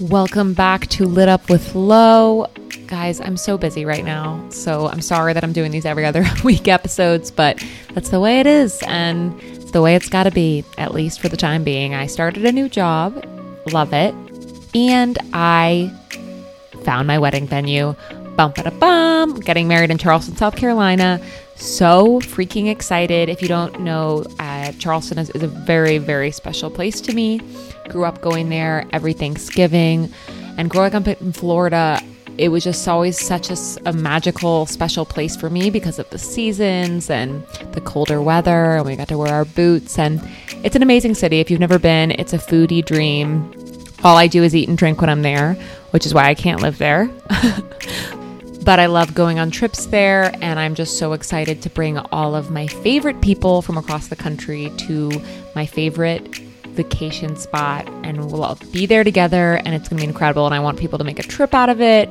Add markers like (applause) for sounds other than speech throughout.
Welcome back to Lit Up with Lo. Guys, I'm so busy right now, so I'm sorry that I'm doing these every other (laughs) week episodes, but that's the way it is, and it's the way it's got to be, at least for the time being. I started a new job, love it, and I found my wedding venue. Bum ba bum, getting married in Charleston, South Carolina. So freaking excited. If you don't know, uh, Charleston is, is a very, very special place to me. Grew up going there every Thanksgiving. And growing up in Florida, it was just always such a, a, magical, special place for me because of the seasons and the colder weather. And we got to wear our boots. And it's an amazing city. If you've never been, it's a foodie dream. All I do is eat and drink when I'm there, which is why I can't live there. (laughs) but I love going on trips there, and I'm just so excited to bring all of my favorite people from across the country to my favorite vacation spot and we'll all be there together and it's going to be incredible and I want people to make a trip out of it.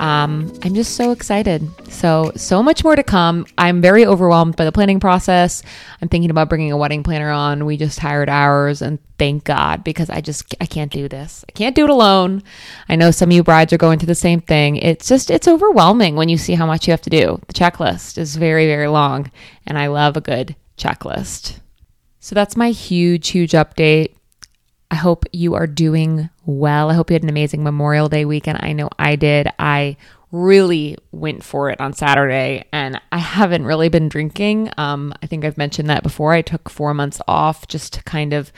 Um, I'm just so excited. So, so much more to come. I'm very overwhelmed by the planning process. I'm thinking about bringing a wedding planner on. We just hired ours and thank God because I just I can't do this. I can't do it alone. I know some of you brides are going through the same thing. It's just it's overwhelming when you see how much you have to do. The checklist is very very long and I love a good checklist. So that's my huge, huge update. I hope you are doing well. I hope you had an amazing Memorial Day weekend. I know I did. I really went for it on Saturday and I haven't really been drinking. Um, I think I've mentioned that before. I took four months off just to kind of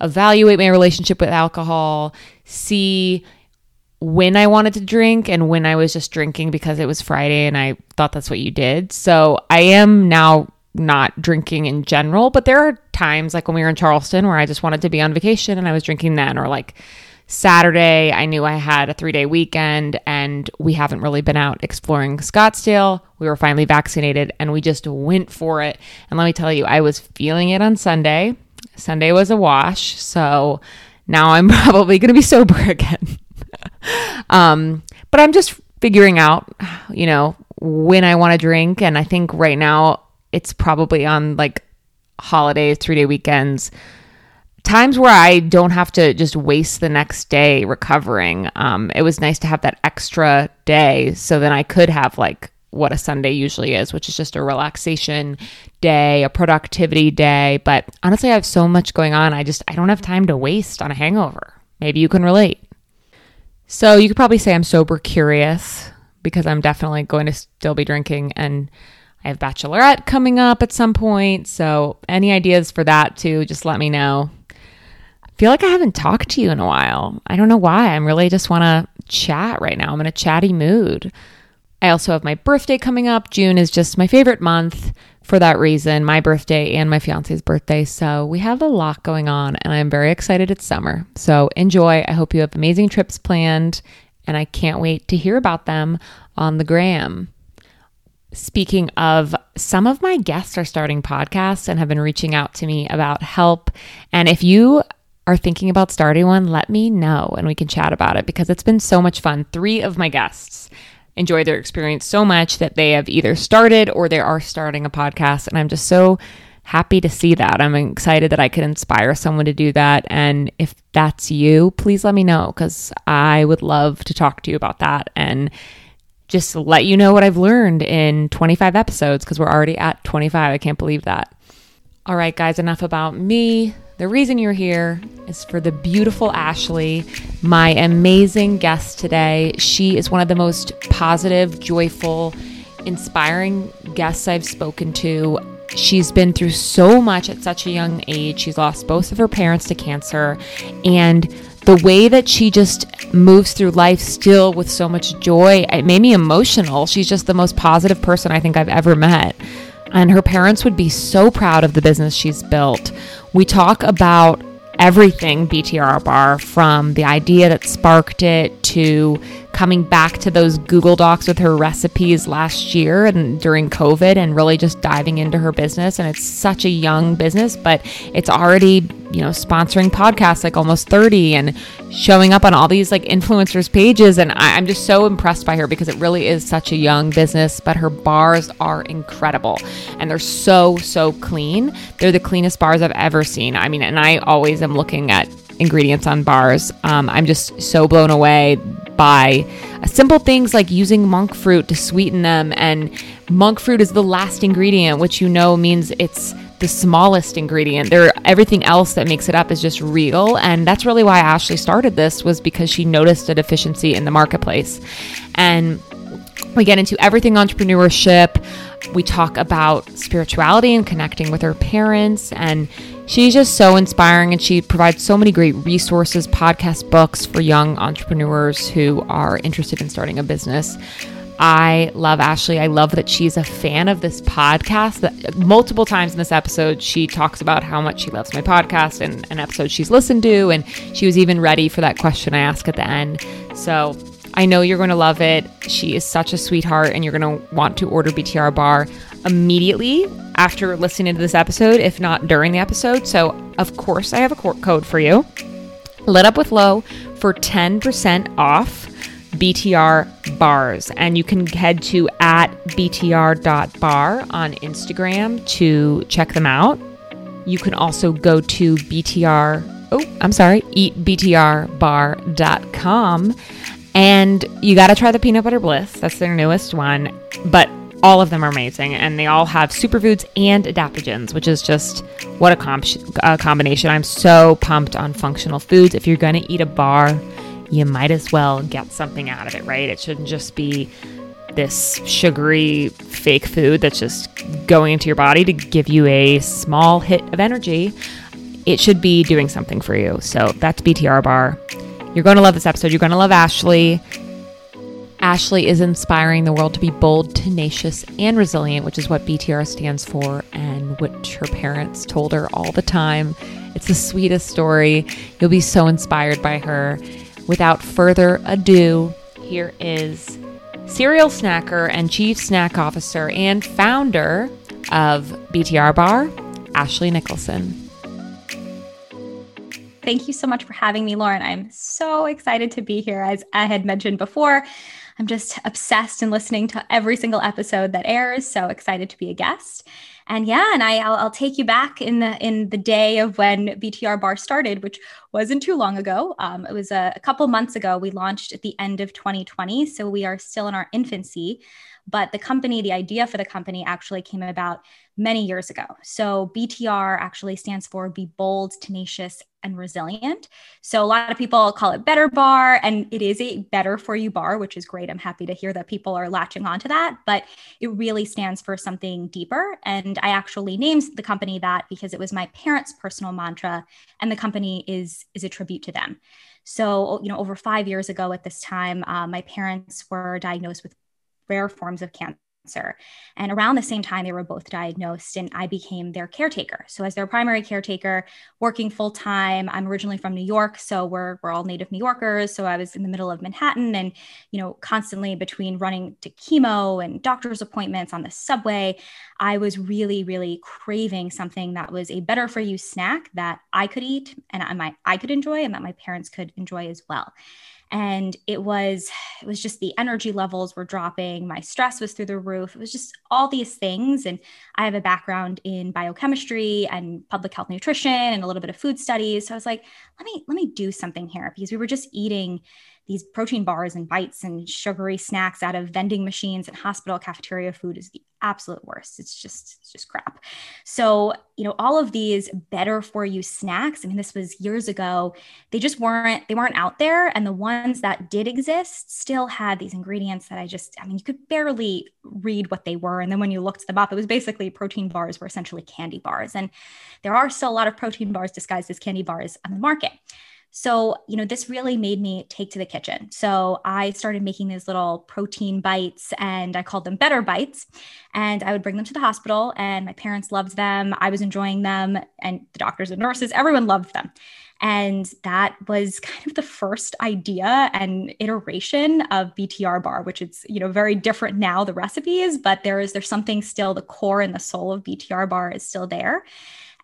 evaluate my relationship with alcohol, see when I wanted to drink and when I was just drinking because it was Friday and I thought that's what you did. So I am now not drinking in general, but there are times like when we were in Charleston where I just wanted to be on vacation and I was drinking then, or like Saturday, I knew I had a three day weekend and we haven't really been out exploring Scottsdale. We were finally vaccinated and we just went for it. And let me tell you, I was feeling it on Sunday. Sunday was a wash. So now I'm (laughs) probably going to be sober (laughs) again. um, but I'm just figuring out, you know, when I want to drink. And I think right now it's probably on like holidays, three day weekends, times where I don't have to just waste the next day recovering. Um, it was nice to have that extra day so then I could have like what a Sunday usually is, which is just a relaxation day, a productivity day. But honestly, I have so much going on. I just, I don't have time to waste on a hangover. Maybe you can relate. So you could probably say I'm sober curious because I'm definitely going to still be drinking and I have Bachelorette coming up at some point. So, any ideas for that too, just let me know. I feel like I haven't talked to you in a while. I don't know why. I'm really just want to chat right now. I'm in a chatty mood. I also have my birthday coming up. June is just my favorite month for that reason, my birthday and my fiance's birthday. So we have a lot going on, and I'm very excited it's summer. So enjoy. I hope you have amazing trips planned, and I can't wait to hear about them on the gram. Speaking of, some of my guests are starting podcasts and have been reaching out to me about help. And if you are thinking about starting one, let me know and we can chat about it because it's been so much fun. Three of my guests enjoy their experience so much that they have either started or they are starting a podcast. And I'm just so happy to see that. I'm excited that I could inspire someone to do that. And if that's you, please let me know because I would love to talk to you about that and just let you know what I've learned in 25 episodes because we're already at 25. I can't believe that. All right, guys, enough about me. The reason you're here is for the beautiful Ashley, my amazing guest today. She is one of the most positive, joyful, inspiring guests I've spoken to. She's been through so much at such a young age. She's lost both of her parents to cancer. And the way that she just moves through life still with so much joy, it made me emotional. She's just the most positive person I think I've ever met. And her parents would be so proud of the business she's built. We talk about everything BTR Bar from the idea that sparked it to coming back to those Google Docs with her recipes last year and during COVID and really just diving into her business. And it's such a young business, but it's already, you know, sponsoring podcasts like almost 30 and showing up on all these like influencers' pages. And I, am just so impressed by her because it really is such a young business, but her bars are incredible and they're so, so clean. They're the cleanest bars I've ever seen. I mean, and I always am looking at ingredients on bars. Um, I'm just so blown away by simple things like using monk fruit to sweeten them. And monk fruit is the last ingredient, which you know means it's the smallest ingredient. There, everything else that makes it up is just real, and that's really why Ashley started this was because she noticed a deficiency in the marketplace, and we get into everything entrepreneurship. We talk about spirituality and connecting with her parents. And she's just so inspiring. And she provides so many great resources, podcast books for young entrepreneurs who are interested in starting a business. I love Ashley. I love that she's a fan of this podcast. That multiple times in this episode, she talks about how much she loves my podcast and an episode she's listened to. And she was even ready for that question I asked at the end. So I know you're going to love it. She is such a sweetheart, and you're going to want to order BTR Bar immediately after listening to this episode, if not during the episode. So, of course, I have a code for you. Lit Up with Lo for 10% off BTR bars. And you can head to at btr.bar on Instagram to check them out. You can also go to BTR, oh, I'm sorry, eatbtrbar.com and you got to try the peanut butter bliss. That's their newest one. But all of them are amazing, and they all have superfoods and adaptogens, which is just what a, comp- a combination. I'm so pumped on functional foods. If you're going to eat a bar, you might as well get something out of it, right? It shouldn't just be this sugary fake food that's just going into your body to give you a small hit of energy. It should be doing something for you. So that's BTR Bar. You're going to love this episode. You're going to love Ashley. Ashley is inspiring the world to be bold, tenacious, and resilient, which is what BTR stands for and which her parents told her all the time. It's the sweetest story. You'll be so inspired by her. Without further ado, here is serial snacker and chief snack officer and founder of BTR Bar, Ashley Nicholson. Thank you so much for having me, Lauren. I'm so excited to be here. As I had mentioned before, I'm just obsessed and listening to every single episode that airs. So excited to be a guest. And yeah, and I, I'll, I'll take you back in the in the day of when BTR Bar started, which wasn't too long ago. Um, it was a, a couple months ago. We launched at the end of 2020, so we are still in our infancy. But the company, the idea for the company actually came about many years ago. So BTR actually stands for Be Bold, Tenacious, and Resilient. So a lot of people call it Better Bar, and it is a better for you bar, which is great. I'm happy to hear that people are latching onto that, but it really stands for something deeper. And I actually named the company that because it was my parents' personal mantra, and the company is is a tribute to them. So, you know, over five years ago at this time, uh, my parents were diagnosed with rare forms of cancer cancer. And around the same time, they were both diagnosed, and I became their caretaker. So, as their primary caretaker, working full time, I'm originally from New York, so we're, we're all native New Yorkers. So, I was in the middle of Manhattan and, you know, constantly between running to chemo and doctor's appointments on the subway, I was really, really craving something that was a better for you snack that I could eat and I, my, I could enjoy and that my parents could enjoy as well and it was it was just the energy levels were dropping. My stress was through the roof. It was just all these things. And i have a background in biochemistry and public health nutrition and a little bit of food studies. So i was like let me let me do something here because we were just eating these protein bars and bites and sugary snacks out of vending machines and hospital cafeteria food is the absolute worst. It's just it's just crap. So, you know, all of these better for you snacks, I mean this was years ago, they just weren't they weren't out there and the ones that did exist still had these ingredients that I just I mean you could barely read what they were and then when you looked them up it was basically protein bars were essentially candy bars and there are still a lot of protein bars disguised as candy bars on the market. So, you know, this really made me take to the kitchen. So, I started making these little protein bites and I called them better bites. And I would bring them to the hospital, and my parents loved them. I was enjoying them, and the doctors and nurses, everyone loved them. And that was (laughs) kind of the first idea and iteration of BTR bar, which it's, you know, very different now, the recipes, but there is there's something still, the core and the soul of BTR bar is still there.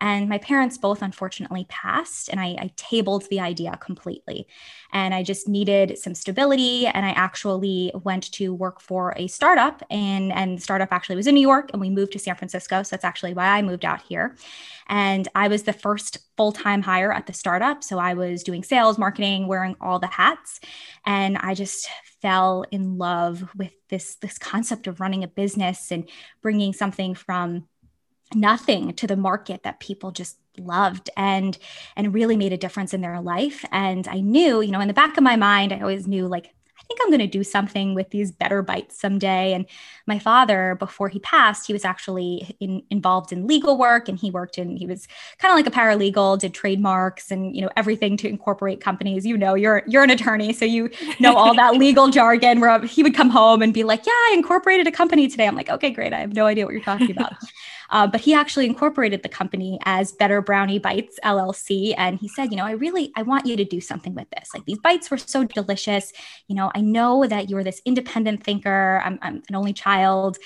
And my parents both unfortunately passed, and I, I tabled the idea completely. And I just needed some stability. And I actually went to work for a startup, and, and the startup actually was in New York, and we moved to San Francisco. So that's actually why I moved out here. And I was the first full time hire at the startup. So I was doing sales, marketing, wearing all the hats. And I just fell in love with this, this concept of running a business and bringing something from nothing to the market that people just loved and and really made a difference in their life and i knew you know in the back of my mind i always knew like I think I'm going to do something with these better bites someday. And my father, before he passed, he was actually in, involved in legal work and he worked in, he was kind of like a paralegal, did trademarks and, you know, everything to incorporate companies. You know, you're, you're an attorney, so you know all that (laughs) legal jargon where he would come home and be like, yeah, I incorporated a company today. I'm like, okay, great. I have no idea what you're talking about. Uh, but he actually incorporated the company as Better Brownie Bites LLC. And he said, you know, I really, I want you to do something with this. Like these bites were so delicious. You know, I know that you're this independent thinker. I'm, I'm an only child.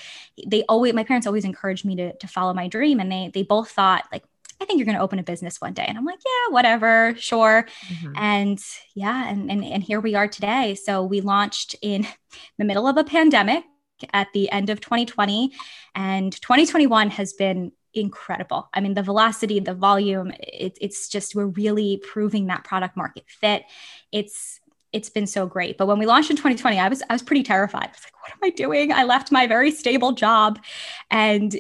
They always, my parents always encouraged me to, to follow my dream. And they, they both thought like, I think you're going to open a business one day. And I'm like, yeah, whatever, sure. Mm-hmm. And yeah, and, and, and here we are today. So we launched in (laughs) the middle of a pandemic at the end of 2020. And 2021 has been incredible. I mean, the velocity, the volume, it, it's just, we're really proving that product market fit. It's, it's been so great. But when we launched in 2020, I was I was pretty terrified. I was like, what am I doing? I left my very stable job and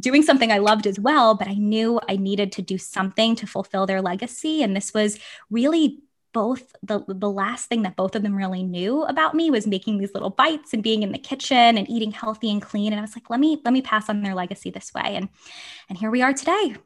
doing something I loved as well, but I knew I needed to do something to fulfill their legacy and this was really both the the last thing that both of them really knew about me was making these little bites and being in the kitchen and eating healthy and clean and I was like let me let me pass on their legacy this way and and here we are today.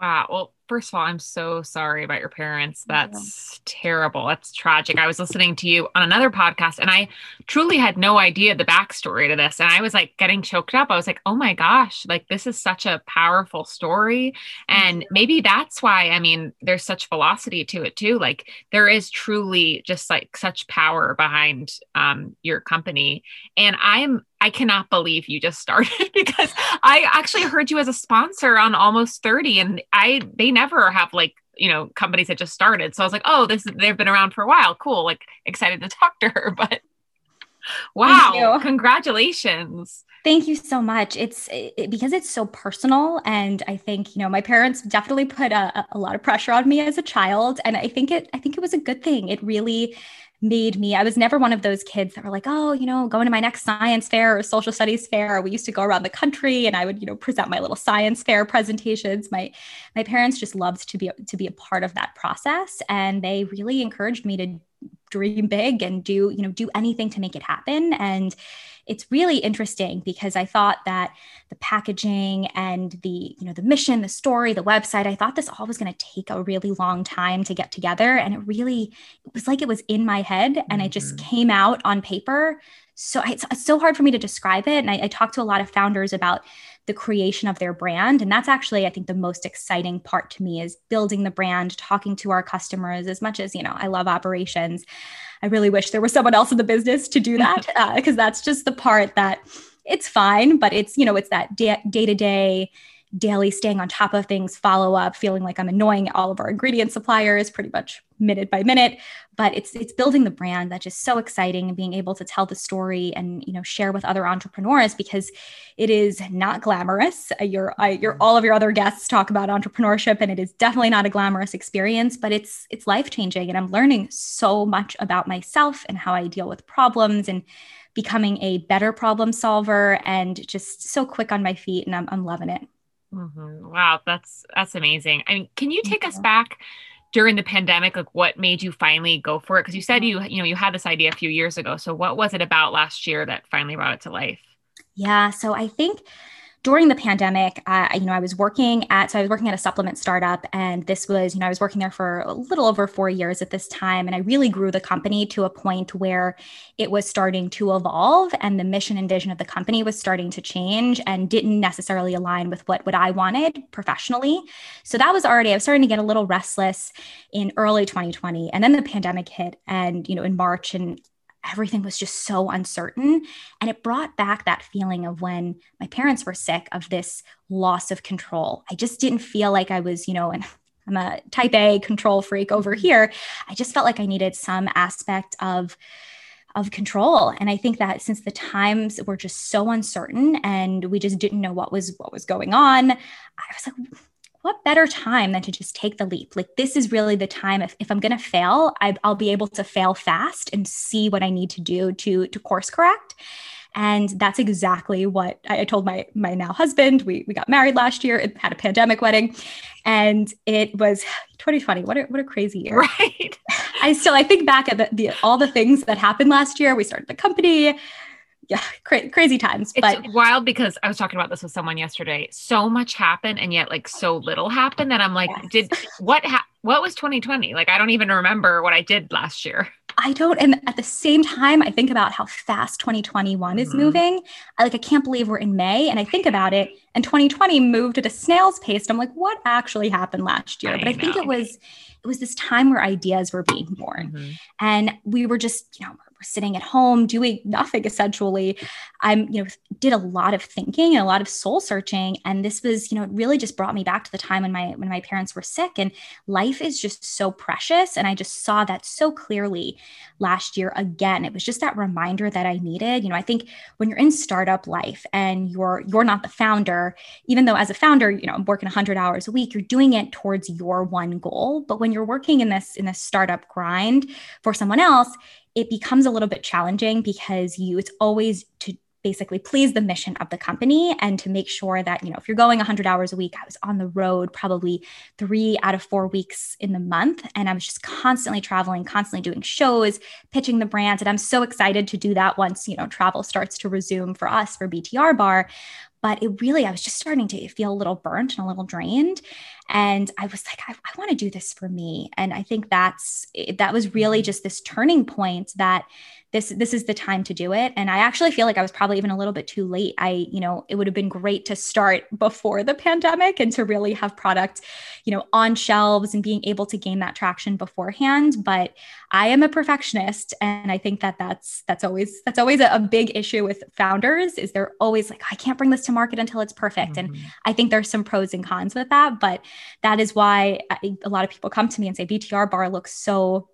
Wow. Well, first of all, I'm so sorry about your parents. That's yeah. terrible. That's tragic. I was listening to you on another podcast and I truly had no idea the backstory to this. And I was like getting choked up. I was like, oh my gosh, like this is such a powerful story. And maybe that's why, I mean, there's such velocity to it too. Like there is truly just like such power behind um, your company. And I'm, I cannot believe you just started (laughs) because I actually heard you as a sponsor on Almost 30 and I they never have like you know companies that just started. So i was like oh this they've been around for a while. Cool. Like excited to (laughs) talk to her but wow congratulations. Thank you so much. It's it, because it's so personal and i think you know my parents definitely put a, a lot of pressure on me as a child and i think it i think it was a good thing. It really made me, I was never one of those kids that were like, oh, you know, going to my next science fair or social studies fair. We used to go around the country and I would, you know, present my little science fair presentations. My my parents just loved to be to be a part of that process. And they really encouraged me to dream big and do, you know, do anything to make it happen. And it's really interesting because I thought that the packaging and the, you know, the mission, the story, the website, I thought this all was going to take a really long time to get together. And it really, it was like it was in my head and mm-hmm. it just came out on paper. So it's, it's, so hard for me to describe it. And I, I talked to a lot of founders about the creation of their brand. And that's actually, I think, the most exciting part to me is building the brand, talking to our customers as much as, you know, I love operations. I really wish there was someone else in the business to do (laughs) that because uh, that's just the part that it's fine, but it's, you know, it's that day to day daily staying on top of things, follow up, feeling like I'm annoying all of our ingredient suppliers pretty much minute by minute. But it's it's building the brand that's just so exciting and being able to tell the story and you know share with other entrepreneurs because it is not glamorous. Uh, your your all of your other guests talk about entrepreneurship and it is definitely not a glamorous experience, but it's it's life changing and I'm learning so much about myself and how I deal with problems and becoming a better problem solver and just so quick on my feet and I'm, I'm loving it. Mm-hmm. Wow, that's that's amazing. I mean, can you take us back during the pandemic? Like, what made you finally go for it? Because you said you you know you had this idea a few years ago. So, what was it about last year that finally brought it to life? Yeah, so I think during the pandemic, uh, you know, I was working at, so I was working at a supplement startup, and this was, you know, I was working there for a little over four years at this time. And I really grew the company to a point where it was starting to evolve and the mission and vision of the company was starting to change and didn't necessarily align with what, what I wanted professionally. So that was already, I was starting to get a little restless in early 2020. And then the pandemic hit, and, you know, in March, and everything was just so uncertain. And it brought back that feeling of when my parents were sick of this loss of control. I just didn't feel like I was, you know, and (laughs) I'm a type A control freak over here. I just felt like I needed some aspect of of control and i think that since the times were just so uncertain and we just didn't know what was what was going on i was like what better time than to just take the leap? Like, this is really the time. If, if I'm going to fail, I, will be able to fail fast and see what I need to do to, to course correct. And that's exactly what I, told my my now husband. We, we got married last year, it had a pandemic wedding, and it was 2020. What a, what a crazy year. Right. I still, I think back at the, the all the things that happened last year. We started the company yeah, cra- crazy times. But it's wild because I was talking about this with someone yesterday. So much happened, and yet like so little happened that I'm like, yes. did what ha- what was 2020? Like I don't even remember what I did last year. I don't, and at the same time, I think about how fast 2021 mm-hmm. is moving. I like I can't believe we're in May, and I think about it, and 2020 moved at a snail's pace. I'm like, what actually happened last year? I but I know. think it was it was this time where ideas were being born, mm-hmm. and we were just you know sitting at home doing nothing essentially. I'm you know did a lot of thinking and a lot of soul searching. And this was you know it really just brought me back to the time when my when my parents were sick. And life is just so precious. And i just saw that so clearly last year again. It was just that reminder that i needed. You know i think when you're in startup life and you're you're not the founder even though as a founder you know i'm working 100 hours a week you're doing it towards your one goal. But when you're working in this in this startup grind for someone else it becomes a little bit challenging because you it's always to basically please the mission of the company and to make sure that you know if you're going 100 hours a week i was on the road probably three out of four weeks in the month. And i was just constantly traveling constantly doing shows pitching the brand. And i'm so excited to do that once you know travel starts to resume for us for btr bar but it really i was just starting to feel a little burnt and a little drained and i was like i, I want to do this for me and i think that's that was really mm-hmm. just this turning point that this this is the time to do it. And i actually feel like i was probably even a little bit too late. I you know it would have been great to start before the (laughs) pandemic and to really have product you know on shelves and being able to gain that traction beforehand. But i am a perfectionist and i think that that's that's always that's always a, a big issue with founders is they're always like i can't bring this to market until it's perfect. Mm-hmm. and i think there's some pros and cons with that but that is why I, a lot of people come to me and say btr bar looks so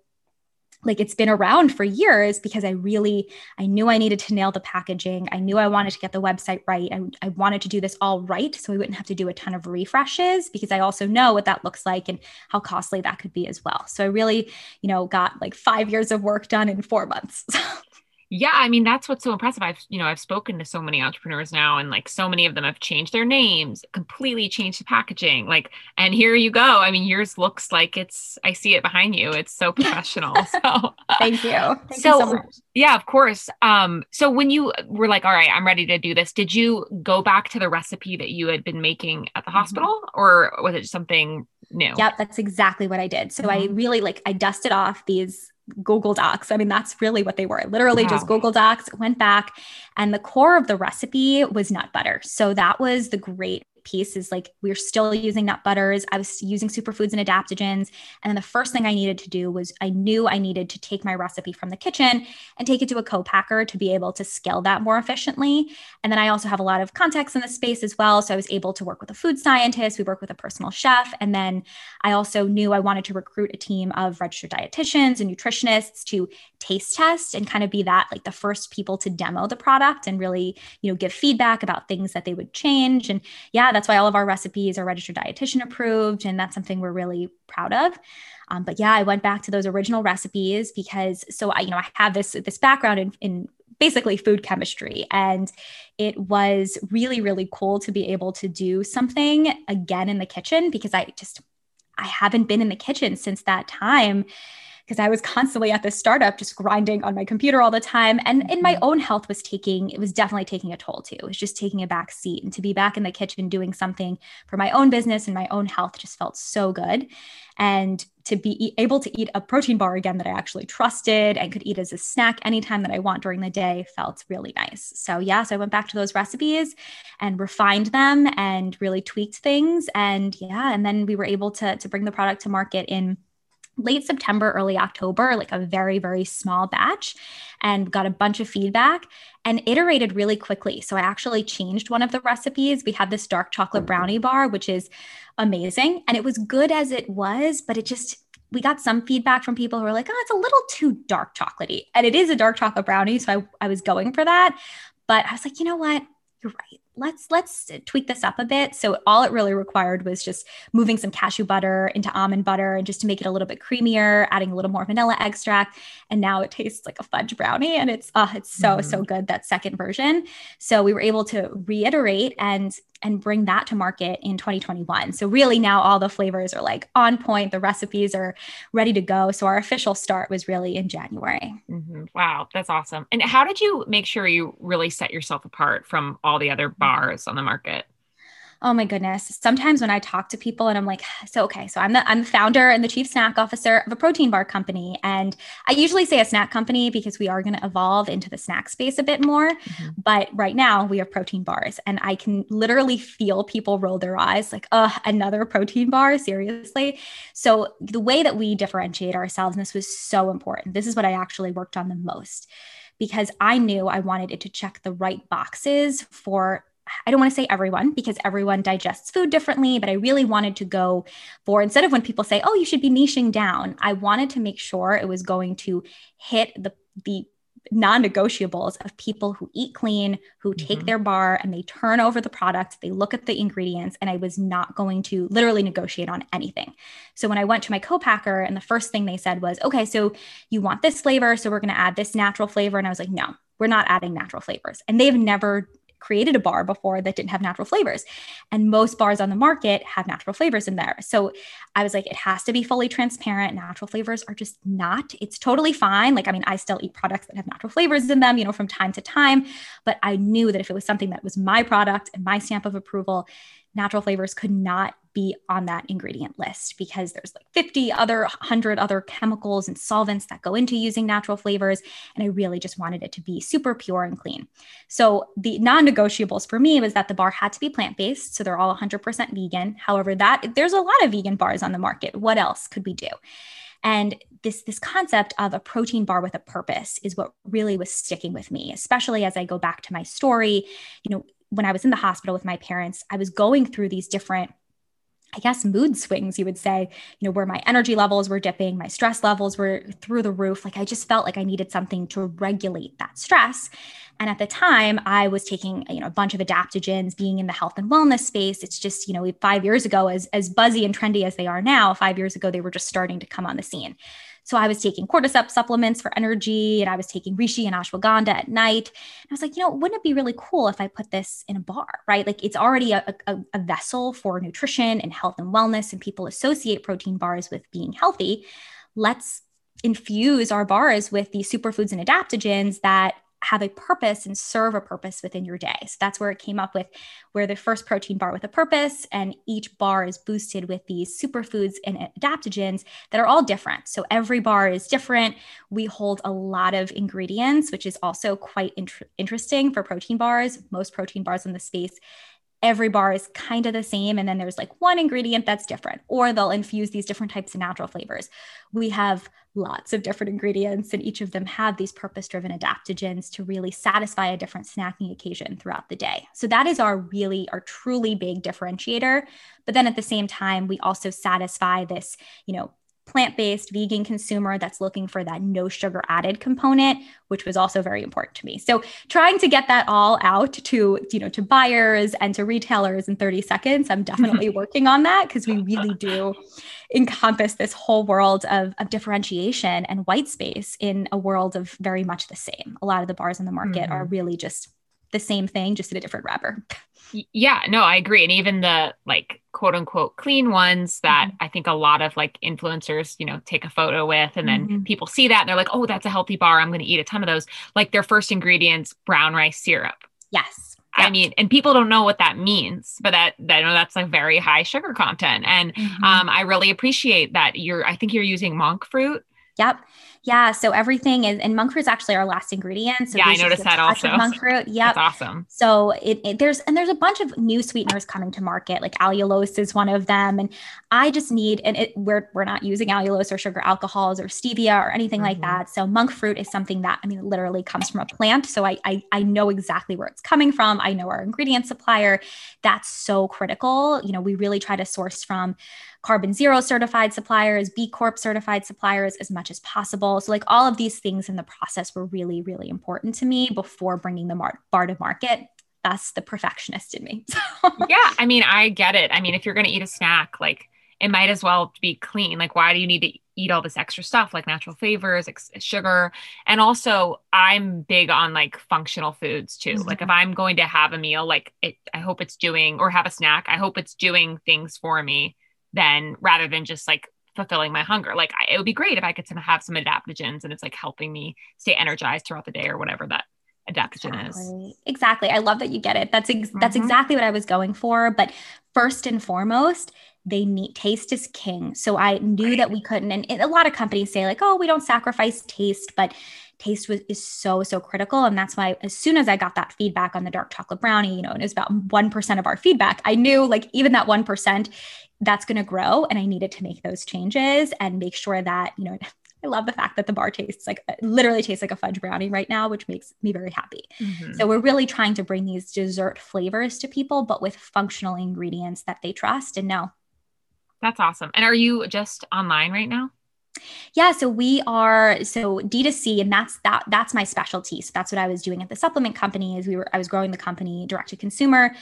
like it's been around for years because I really I knew I needed to nail the packaging. I knew I wanted to get the website right. I, I wanted to do this all right so we wouldn't have to do a ton of refreshes because I also know what that looks like and how costly that could be as well. So I really, you know, got like 5 years of work done in 4 months. (laughs) Yeah, I mean that's what's so impressive. I've you know I've spoken to so many entrepreneurs now, and like so many of them have changed their names, completely changed the packaging. Like, and here you go. I mean, yours looks like it's. I see it behind you. It's so professional. (laughs) So thank you. Thank so, you so yeah, of course. Um, so when you were like, all right, I'm ready to do this, did you go back to the recipe that you had been making at the mm-hmm. hospital, or was it something new? Yep, that's exactly what I did. So mm-hmm. I really like I dusted off these Google Docs. I mean, that's really what they were. Literally wow. just Google Docs, went back, and the core of the recipe was nut butter. So that was the great piece is like we're still using nut butters. I was using superfoods and adaptogens. And then the first thing I needed to do was I knew I needed to take my recipe from the kitchen and take it to a co-packer to be able to scale that more efficiently. And then I also have a lot of context in the space as well. So I was able to work with a food scientist, we work with a personal chef. And then I also knew I wanted to recruit a team of registered dietitians and nutritionists to taste test and kind of be that like the first people to demo the product and really, you know, give feedback about things that they would change. And yeah, that's why all of our recipes are registered dietitian approved. And that's something we're really proud of. Um, but yeah, I went back to those original recipes because so I, you know, I have this this background in, in basically food chemistry. And it was really, really cool to be able to do something again in the kitchen because I just I haven't been in the kitchen since that time because I was constantly at this startup just grinding on my computer all the time. And in my mm-hmm. own health was taking, it was definitely taking a toll too. It was just taking a back seat. And to be back in the kitchen doing something for my own business and my own health just felt so good. And to be able to eat a protein bar again that I actually trusted and could eat as a snack anytime that I want during the day felt really nice. So, yeah, so I went back to those recipes and refined them and really tweaked things. And yeah, and then we were able to, to bring the product to market in late September, early October, like a very, very small batch, and got a bunch of feedback and iterated really quickly. So I actually changed one of the recipes. We had this dark chocolate mm-hmm. brownie bar, which is amazing. And it was good as it was, but it just, we got some feedback from people who were like, oh, it's a little too dark chocolatey. And it is a dark chocolate brownie. So I, I was going for that. But I was like, you know what? You're right let's let's tweak this up a bit so all it really required was just moving some cashew butter into almond butter and just to make it a little bit creamier adding a little more vanilla extract and now it tastes like a fudge brownie and it's uh it's so mm-hmm. so good that second version so we were able to reiterate and and bring that to market in 2021. So really now all the flavors are like on point. The recipes are ready to go. So our official start was really in January. Mm-hmm. Wow, that's awesome. And how did you make sure you really set yourself apart from all the other bars on the market? oh my goodness. Sometimes when i talk to people and i'm like (sighs) so okay so i'm the i'm the founder and the chief snack officer of a protein bar company. And i usually say a snack company because we are going to evolve into the snack space a bit more. Mm-hmm. but right now we have protein bars and i can literally feel people roll their eyes like uh another protein bar? Seriously? So the way that we differentiate ourselves and this was so important this is what i actually worked on the most because I knew I wanted it to check the right boxes for I don't want to say everyone because everyone digests food differently, but I really wanted to go for instead of when people say, "Oh, you should be niching down," I wanted to make sure it was going to hit the the non-negotiables of people who eat clean, who take mm-hmm. their bar and they turn over the product, they look at the ingredients, and I was not going to literally negotiate on anything. So when I went to my co-packer and the first thing they said was, "Okay, so you want this flavor, so we're going to add this natural flavor." And I was like, "No, we're not adding natural flavors." And they've never created a bar before that didn't have natural flavors. And most bars on the market have natural flavors in there. So I was like, it has to be fully transparent. Natural flavors are just not. It's totally fine. Like, I mean, I still eat products that have natural flavors in them, you know, from time to time. But I knew that if it was something that was my product and my stamp of approval, natural flavors could not be on that ingredient list because there's like 50 other 100 other chemicals and solvents that go into using natural flavors and i really just wanted it to be super pure and clean. So the non-negotiables for me was that the bar had to be plant-based so they're all 100% vegan. However that there's a lot of vegan bars on the market. What else could we do? And this this concept of a protein bar with a purpose is what really was sticking with me especially as i go back to my story. You know when I was in the hospital with my parents, I was going through these different I guess mood swings, you would say, you know, where my energy levels were dipping, my stress levels were through the roof. Like I just felt like I needed something to regulate that stress. And at the time, I was taking, you know, a bunch of adaptogens, being in the health and wellness space. It's just, you know, five years ago, as, as buzzy and trendy as they are now, five years ago, they were just starting to come on the scene. So I was taking cordyceps supplements for energy and I was taking reishi and ashwagandha at night. And I was like, you know, wouldn't it be really cool if I put this in a bar, right? Like it's already a, a, a vessel for nutrition and health and wellness, and people associate protein bars with being healthy. Let's infuse our bars with these superfoods and adaptogens that have a purpose and serve a purpose within your day. So that's where it came up with where the first protein bar with a purpose and each bar is boosted with these superfoods and adaptogens that are all different. So every bar is different. We hold a lot of ingredients, which is also quite int- interesting for protein bars. Most protein bars in the space every bar is kind of the same and then there's like one ingredient that's different or they'll infuse these different types of natural flavors. We have lots of different ingredients and each of them have these purpose driven adaptogens to really satisfy a different snacking occasion throughout the day. So that is our really our truly big differentiator. But then at the same time we also satisfy this you know plant based vegan consumer that's looking for that no sugar added component, which was also very important to me. So trying to get that all out to, you know, to buyers and to retailers in 30 seconds, I'm definitely (laughs) working on that because we really do encompass this whole world of, of differentiation and white space in a world of very much the same. A lot of the bars in the market mm-hmm. are really just the same thing, just in a different wrapper. Yeah, no, I agree. And even the like quote unquote clean ones that mm-hmm. I think a lot of like influencers, you know, take a photo with and then mm-hmm. people see that and they're like, oh, that's a healthy bar. I'm going to eat a ton of those. Like their first ingredients, brown rice syrup. Yes. Yep. I mean, and people don't know what that means, but that, that I know that's like very high sugar content. And mm-hmm. um, I really appreciate that you're, I think you're using monk fruit. Yep. Yeah, so everything is, and monk fruit is actually our last ingredient. So yeah, I noticed that also. Monk fruit, yeah, awesome. So it, it, there's and there's a bunch of new sweeteners coming to market. Like allulose is one of them, and I just need and it, we're we're not using allulose or sugar alcohols or stevia or anything mm-hmm. like that. So monk fruit is something that I mean, literally comes from a plant. So I, I I know exactly where it's coming from. I know our ingredient supplier. That's so critical. You know, we really try to source from carbon zero certified suppliers, B Corp certified suppliers as much as possible. So, like all of these things in the process were really, really important to me before bringing the mar- bar to market. That's the perfectionist in me. (laughs) yeah. I mean, I get it. I mean, if you're going to eat a snack, like it might as well be clean. Like, why do you need to eat all this extra stuff like natural flavors, ex- sugar? And also, I'm big on like functional foods too. Mm-hmm. Like, if I'm going to have a meal, like it, I hope it's doing, or have a snack, I hope it's doing things for me then rather than just like fulfilling my hunger. Like I, it would be great if I could have some adaptogens and it's like helping me stay energized throughout the day or whatever that adaptogen exactly. is. Exactly. I love that you get it. That's ex- mm-hmm. that's exactly what I was going for. But first and foremost, they need taste is king. So I knew right. that we couldn't. And a lot of companies say like, oh, we don't sacrifice taste, but taste was is so so critical and that's why as soon as i got that feedback on the dark chocolate brownie you know and it was about 1% of our feedback i knew like even that 1% that's going to grow and i needed to make those changes and make sure that you know (laughs) I love the fact that the bar tastes like literally tastes like a fudge brownie right now, which makes me very happy. Mm-hmm. So we're really trying to bring these dessert flavors to people, but with functional ingredients that they trust and know. That's awesome. And are you just online right now? Yeah, so we are so D2C and that's that that's my specialty. So that's what I was doing at the supplement company is we were I was growing the company direct to consumer.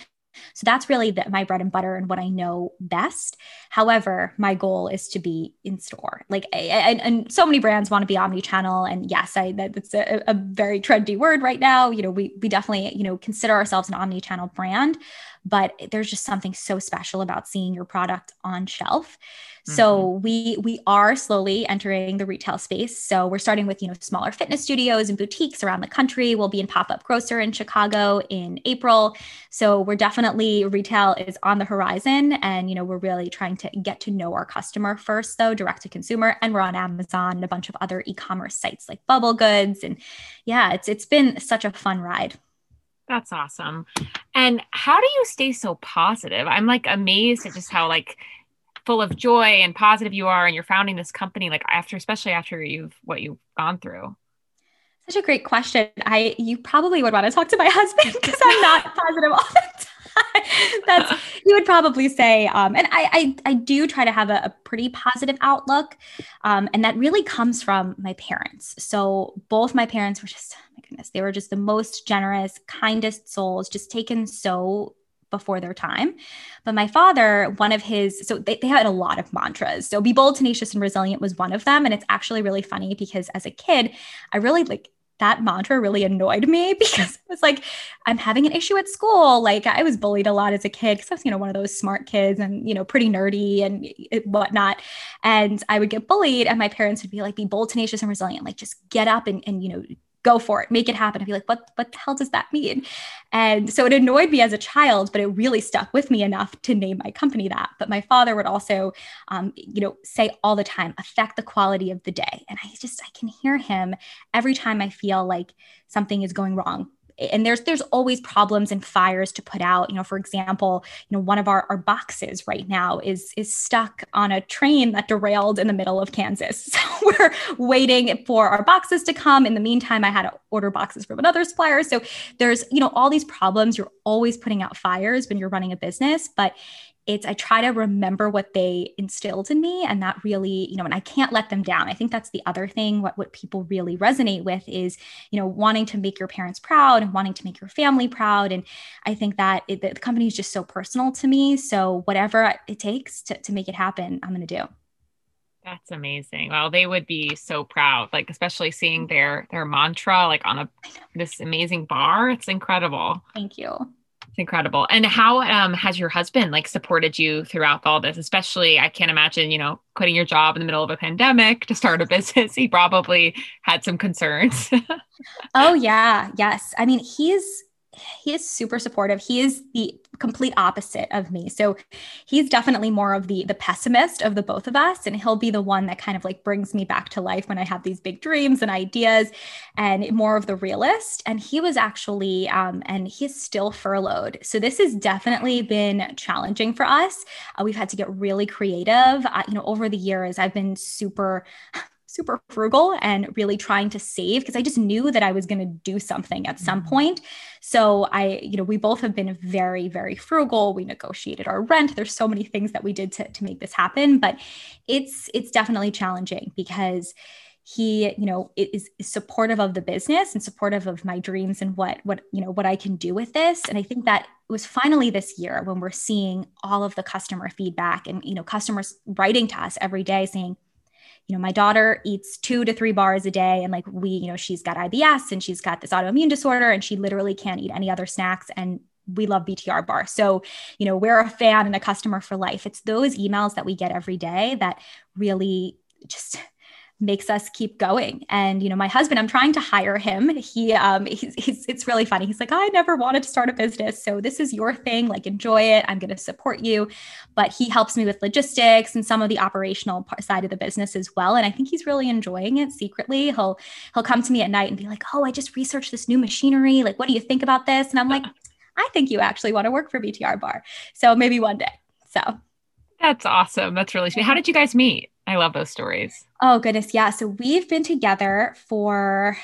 So that's really the, my bread and butter and what I know best. However, my goal is to be in store. Like, and, and so many brands want to be omni-channel. And yes, I that's a, a, very trendy word right now. You know, we we definitely you know consider ourselves an omni-channel brand, but there's just something so special about seeing your product on shelf. So mm-hmm. we we are slowly entering the retail space. So we're starting with you know smaller fitness studios and boutiques around the country. We'll be in pop up grocer in Chicago in April. So we're definitely retail is on the horizon, and you know we're really trying to get to know our customer first, though direct to consumer, and we're on Amazon and a bunch of other e-commerce sites like Bubble Goods, and yeah, it's it's been such a fun ride. That's awesome. And how do you stay so positive? I'm like amazed at just how like full of joy and positive you are and you're founding this company like after especially after you've what you've gone through such a great question i you probably would want to talk to my (laughs) husband because i'm not positive all the time (laughs) that's he would probably say um, and I, I, I do try to have a, a pretty positive outlook um, and that really comes from my parents so both my parents were just oh my goodness they were just the most generous kindest souls just taken so before their time. But my father, one of his, so they, they had a lot of mantras. So be bold, tenacious, and resilient was one of them. And it's actually really funny because as a kid, I really like that mantra really annoyed me (laughs) because it was like I'm having an issue at school. Like I was bullied a lot as a kid because I was, you know, one of those smart kids and you know, pretty nerdy and whatnot. And I would get bullied, and my parents would be like, "Be bold, tenacious, and resilient. Like just get up and and you know, go for it, make it happen. I'd be like, what, what the hell does that mean? And so it annoyed me as a child, but it really stuck with me enough to name my company that. But my father would also, um, you know, say all the time, affect the quality of the day. And I just, I can hear him every time I feel like something is going wrong and there's there's always problems and fires to put out. You know for example you know one of our, our boxes right now is is stuck on a train that derailed in the middle of kansas. (laughs) So we're waiting for our boxes to come. In the meantime i had to order boxes from another supplier. So there's you know all these problems. You're always putting out fires when you're running a business but it's I try to remember what they instilled in me and that really, you know, and I can't let them down. I think that's the other thing what what people really resonate with is, you know, wanting to make your parents proud and wanting to make your family proud and I think that it, the company is just so personal to me, so whatever it takes to to make it happen, I'm going to do. That's amazing. Well, they would be so proud, like especially seeing their their mantra like on a this amazing bar. It's incredible. Thank you incredible. And how um, has your husband like supported you throughout all this? Especially, I can't imagine, you know, quitting your job in the middle of a pandemic to start a (laughs) business. He probably had some concerns. (laughs) oh yeah, yes. I mean, he's he is super supportive. He is the complete opposite of me. So he's definitely more of the the pessimist of the both of us and he'll be the one that kind of like brings me back to life when I have these big dreams and ideas and more of the realist. And he was actually um, and he's still furloughed. So this has definitely been challenging for us. Uh, we've had to get really creative. Uh, you know, over the years I've been super super frugal and really trying to save because I just knew that I was going to do something at some mm-hmm. point. So I, you know, we both have been very, very frugal. We negotiated our rent. There's so many things that we did to, to make this happen, but it's it's definitely challenging because he you know is, is supportive of the business and supportive of my dreams and what what you know what i can do with this and i think that it was finally this year when we're seeing all of the customer feedback and you know customers writing to us every day saying you know, my daughter eats two to three bars a day. And like we, you know, she's got IBS and she's got this autoimmune disorder and she literally can't eat any other snacks. And we love BTR bar. So, you know, we're a fan and a customer for life. It's those emails that we get every day that really just makes us keep going. And you know, my husband, I'm trying to hire him. He, um, he's, he's, it's really funny. He's like, I never wanted to start a business, so this is your thing. Like, enjoy it. I'm going to support you. But he helps me with logistics and some of the operational side of the business as well. And I think he's really enjoying it secretly. He'll he'll come to me at night and be like, Oh, I just researched this new machinery. Like, what do you think about this? And I'm like, (laughs) I think you actually want to work for BTR Bar. So maybe one day. So. That's awesome. That's really sweet. How did you guys meet? I love those stories. Oh, goodness. Yeah. So we've been together for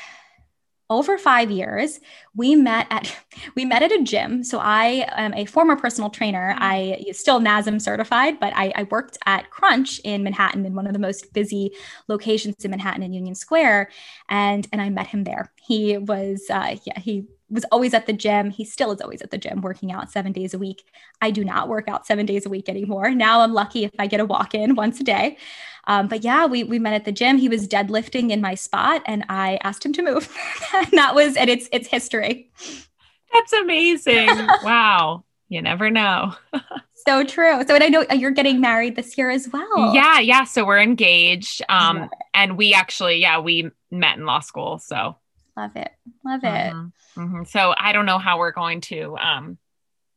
over five years we met at (laughs) we met at a gym so i am a former personal trainer mm-hmm. i still nasm certified but I, I, worked at crunch in manhattan in one of the most busy locations in manhattan in union square and and i met him there he was uh, yeah he was always at the gym he still is always at the gym working out seven days a week i do not work out seven days a week anymore now i'm lucky if i get a walk in (laughs) once a day um, but yeah, we we met at the gym. He was deadlifting in my spot, and I asked him to move. and (laughs) that was and it's it's history. That's amazing! (laughs) wow, you never know. so true. So, and I know you're getting married this year as well. Yeah, yeah. So we're engaged, um, and we actually, yeah, we met in law school. So love it, love it. Mm-hmm. Mm-hmm. So I don't know how we're going to um,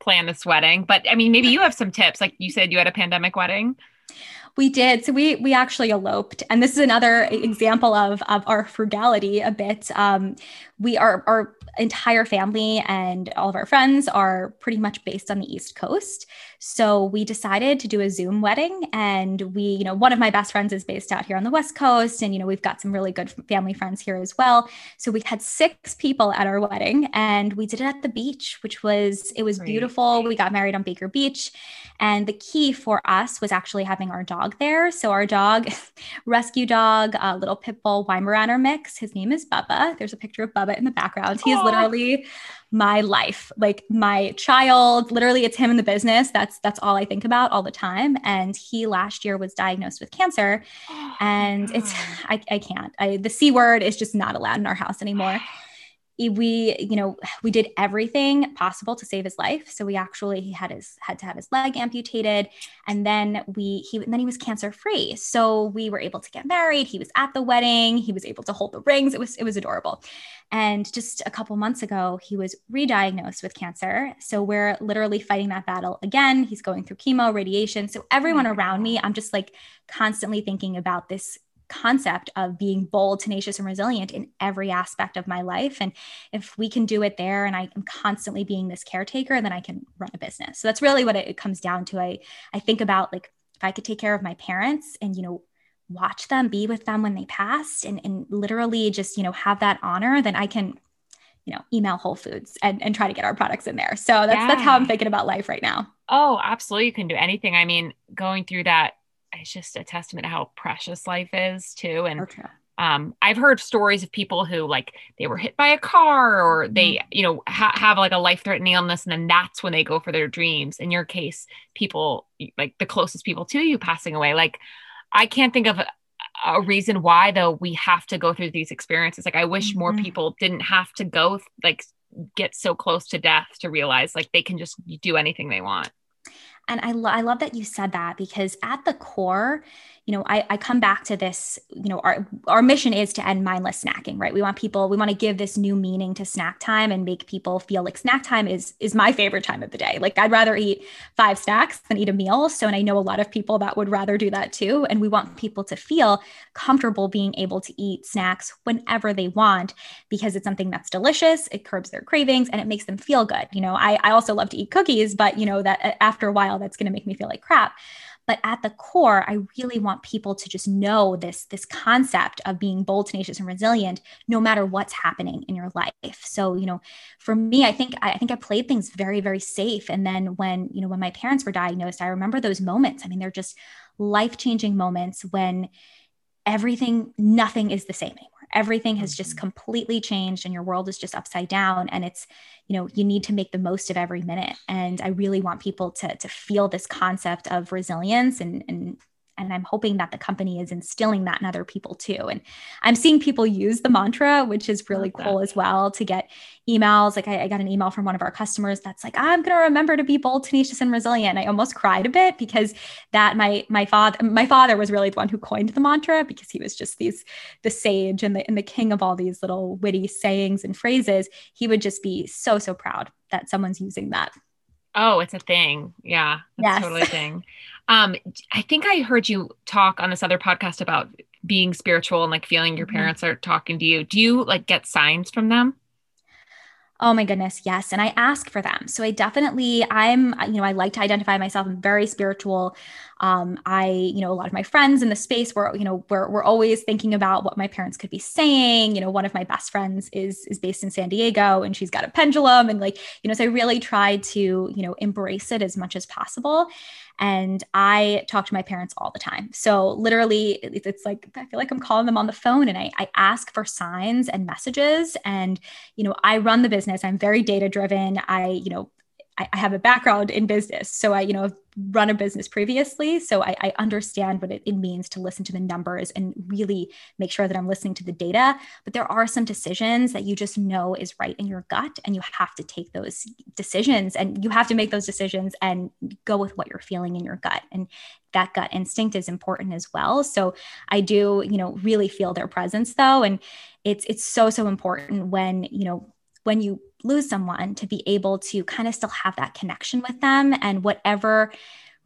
plan this wedding, but I mean, maybe you have some tips. Like you said, you had a pandemic wedding. We did. So we we actually eloped, and this is another example of of our frugality a bit. Um, we are our entire family and all of our friends are pretty much based on the East Coast. So we decided to do a Zoom wedding. And we, you know, one of my best friends is based out here on the West Coast. And, you know, we've got some really good family friends here as well. So we had six people at our wedding and we did it at the beach, which was, it was Great. beautiful. We got married on Baker Beach. And the key for us was actually having our dog there. So our dog, (laughs) rescue dog, a little pit bull Weimaraner mix. His name is Bubba. There's a picture of Bubba in the background. He is literally my life, like my child. Literally, it's him in the business. That's that's all I think about all the time. And he last year was diagnosed with cancer, oh, and it's I, I can't. I, the c word is just not allowed in our house anymore we you know we did everything possible to save his life. So we actually he had his had to have his leg amputated and then we he then he was cancer free so we were able to get married. He was at the wedding. He was able to hold the rings. It was it was adorable. And just a couple months ago he was re-diagnosed with cancer. So we're literally fighting that battle again. He's going through chemo radiation. So everyone mm. around me i'm just like constantly thinking about this concept of being bold, tenacious, and resilient in every aspect of my life. And if we can do it there and I am constantly being this caretaker, then I can run a business. So that's really what it, it comes down to. I, I think about like if I could take care of my parents and, you know, watch them, be with them when they passed and, and literally just, you know, have that honor, then I can, you know, email Whole Foods and, and try to get our products in there. So that's yeah. that's how I'm thinking about life right now. Oh, absolutely. You can do anything. I mean, going through that it's just a testament to how precious life is too. And okay. um, I've heard stories of people who like they were hit by a car or they, mm-hmm. you know, ha- have like a life threatening illness, and then that's when they go for their dreams. In your case, people like the closest people to you passing away. Like, I can't think of a, a reason why though we have to go through these experiences. Like, I wish mm-hmm. more people didn't have to go like get so close to death to realize like they can just do anything they want. And I, lo- I love that you said that because at the core, you know, I, I come back to this, you know, our, our mission is to end mindless snacking, right? We want people, we want to give this new meaning to snack time and make people feel like snack time is, is my favorite time of the day. Like I'd rather eat five snacks than eat a meal. So, and I know a lot of people that would rather do that too. And we want people to feel comfortable being able to eat snacks whenever they want because it's something that's delicious. It curbs their cravings and it makes them feel good. You know, I, I also love to eat cookies, but you know, that uh, after a while, that's going to make me feel like crap but at the core i really want people to just know this this concept of being bold tenacious and resilient no matter what's happening in your life. So you know for me i think i think i played things very very safe. And then when you know when my parents were diagnosed i remember those moments. I mean they're just life changing moments when everything nothing is the same anymore everything has just mm-hmm. completely changed and your world is just upside down and it's you know you need to make the most of every minute and i really want people to to feel this concept of resilience and and and i'm hoping that the company is instilling that in other people too and i'm seeing people use the mantra which is really cool as well to get emails like I, I, got an email from one of our customers that's like i'm going to remember to be bold tenacious and resilient i almost cried a bit because that my my father my father was really the one who coined the mantra because he was just these the sage and the and the king of all these little witty sayings and phrases he would just be so so proud that someone's using that Oh, it's a thing. Yeah. It's yes. totally a thing. (laughs) Um, I think I heard you talk on this other podcast about being spiritual and like feeling your mm-hmm. parents are talking to you. Do you like get signs from them? Oh my goodness, yes. And I ask for them. So I definitely, I'm, you know, I like to identify myself. I'm very spiritual. Um, I, you know, a lot of my friends in the space were, you know, we're, we're always thinking about what my parents could be saying. You know, one of my best friends is is based in San Diego and she's got a pendulum. And like, you know, so I really try to, you know, embrace it as much as possible. And I talk to my parents all the time. So literally, it's like I feel like I'm calling them on the phone and I, I ask for signs and messages. And, you know, I run the business. I'm very data driven. I, you know, I, I have a background in business. So I, you know, run a business previously. So I, I understand what it, it, means to listen to the numbers and really make sure that I'm listening to the data. But there are some decisions that you just know is right in your gut, and you have to take those decisions and you have to make those decisions and go with what you're feeling in your gut. And that gut instinct is important as well. So I do, you know, really feel their presence though. And it's it's so, so important when, you know, when you lose someone to be able to kind of still have that connection with them and whatever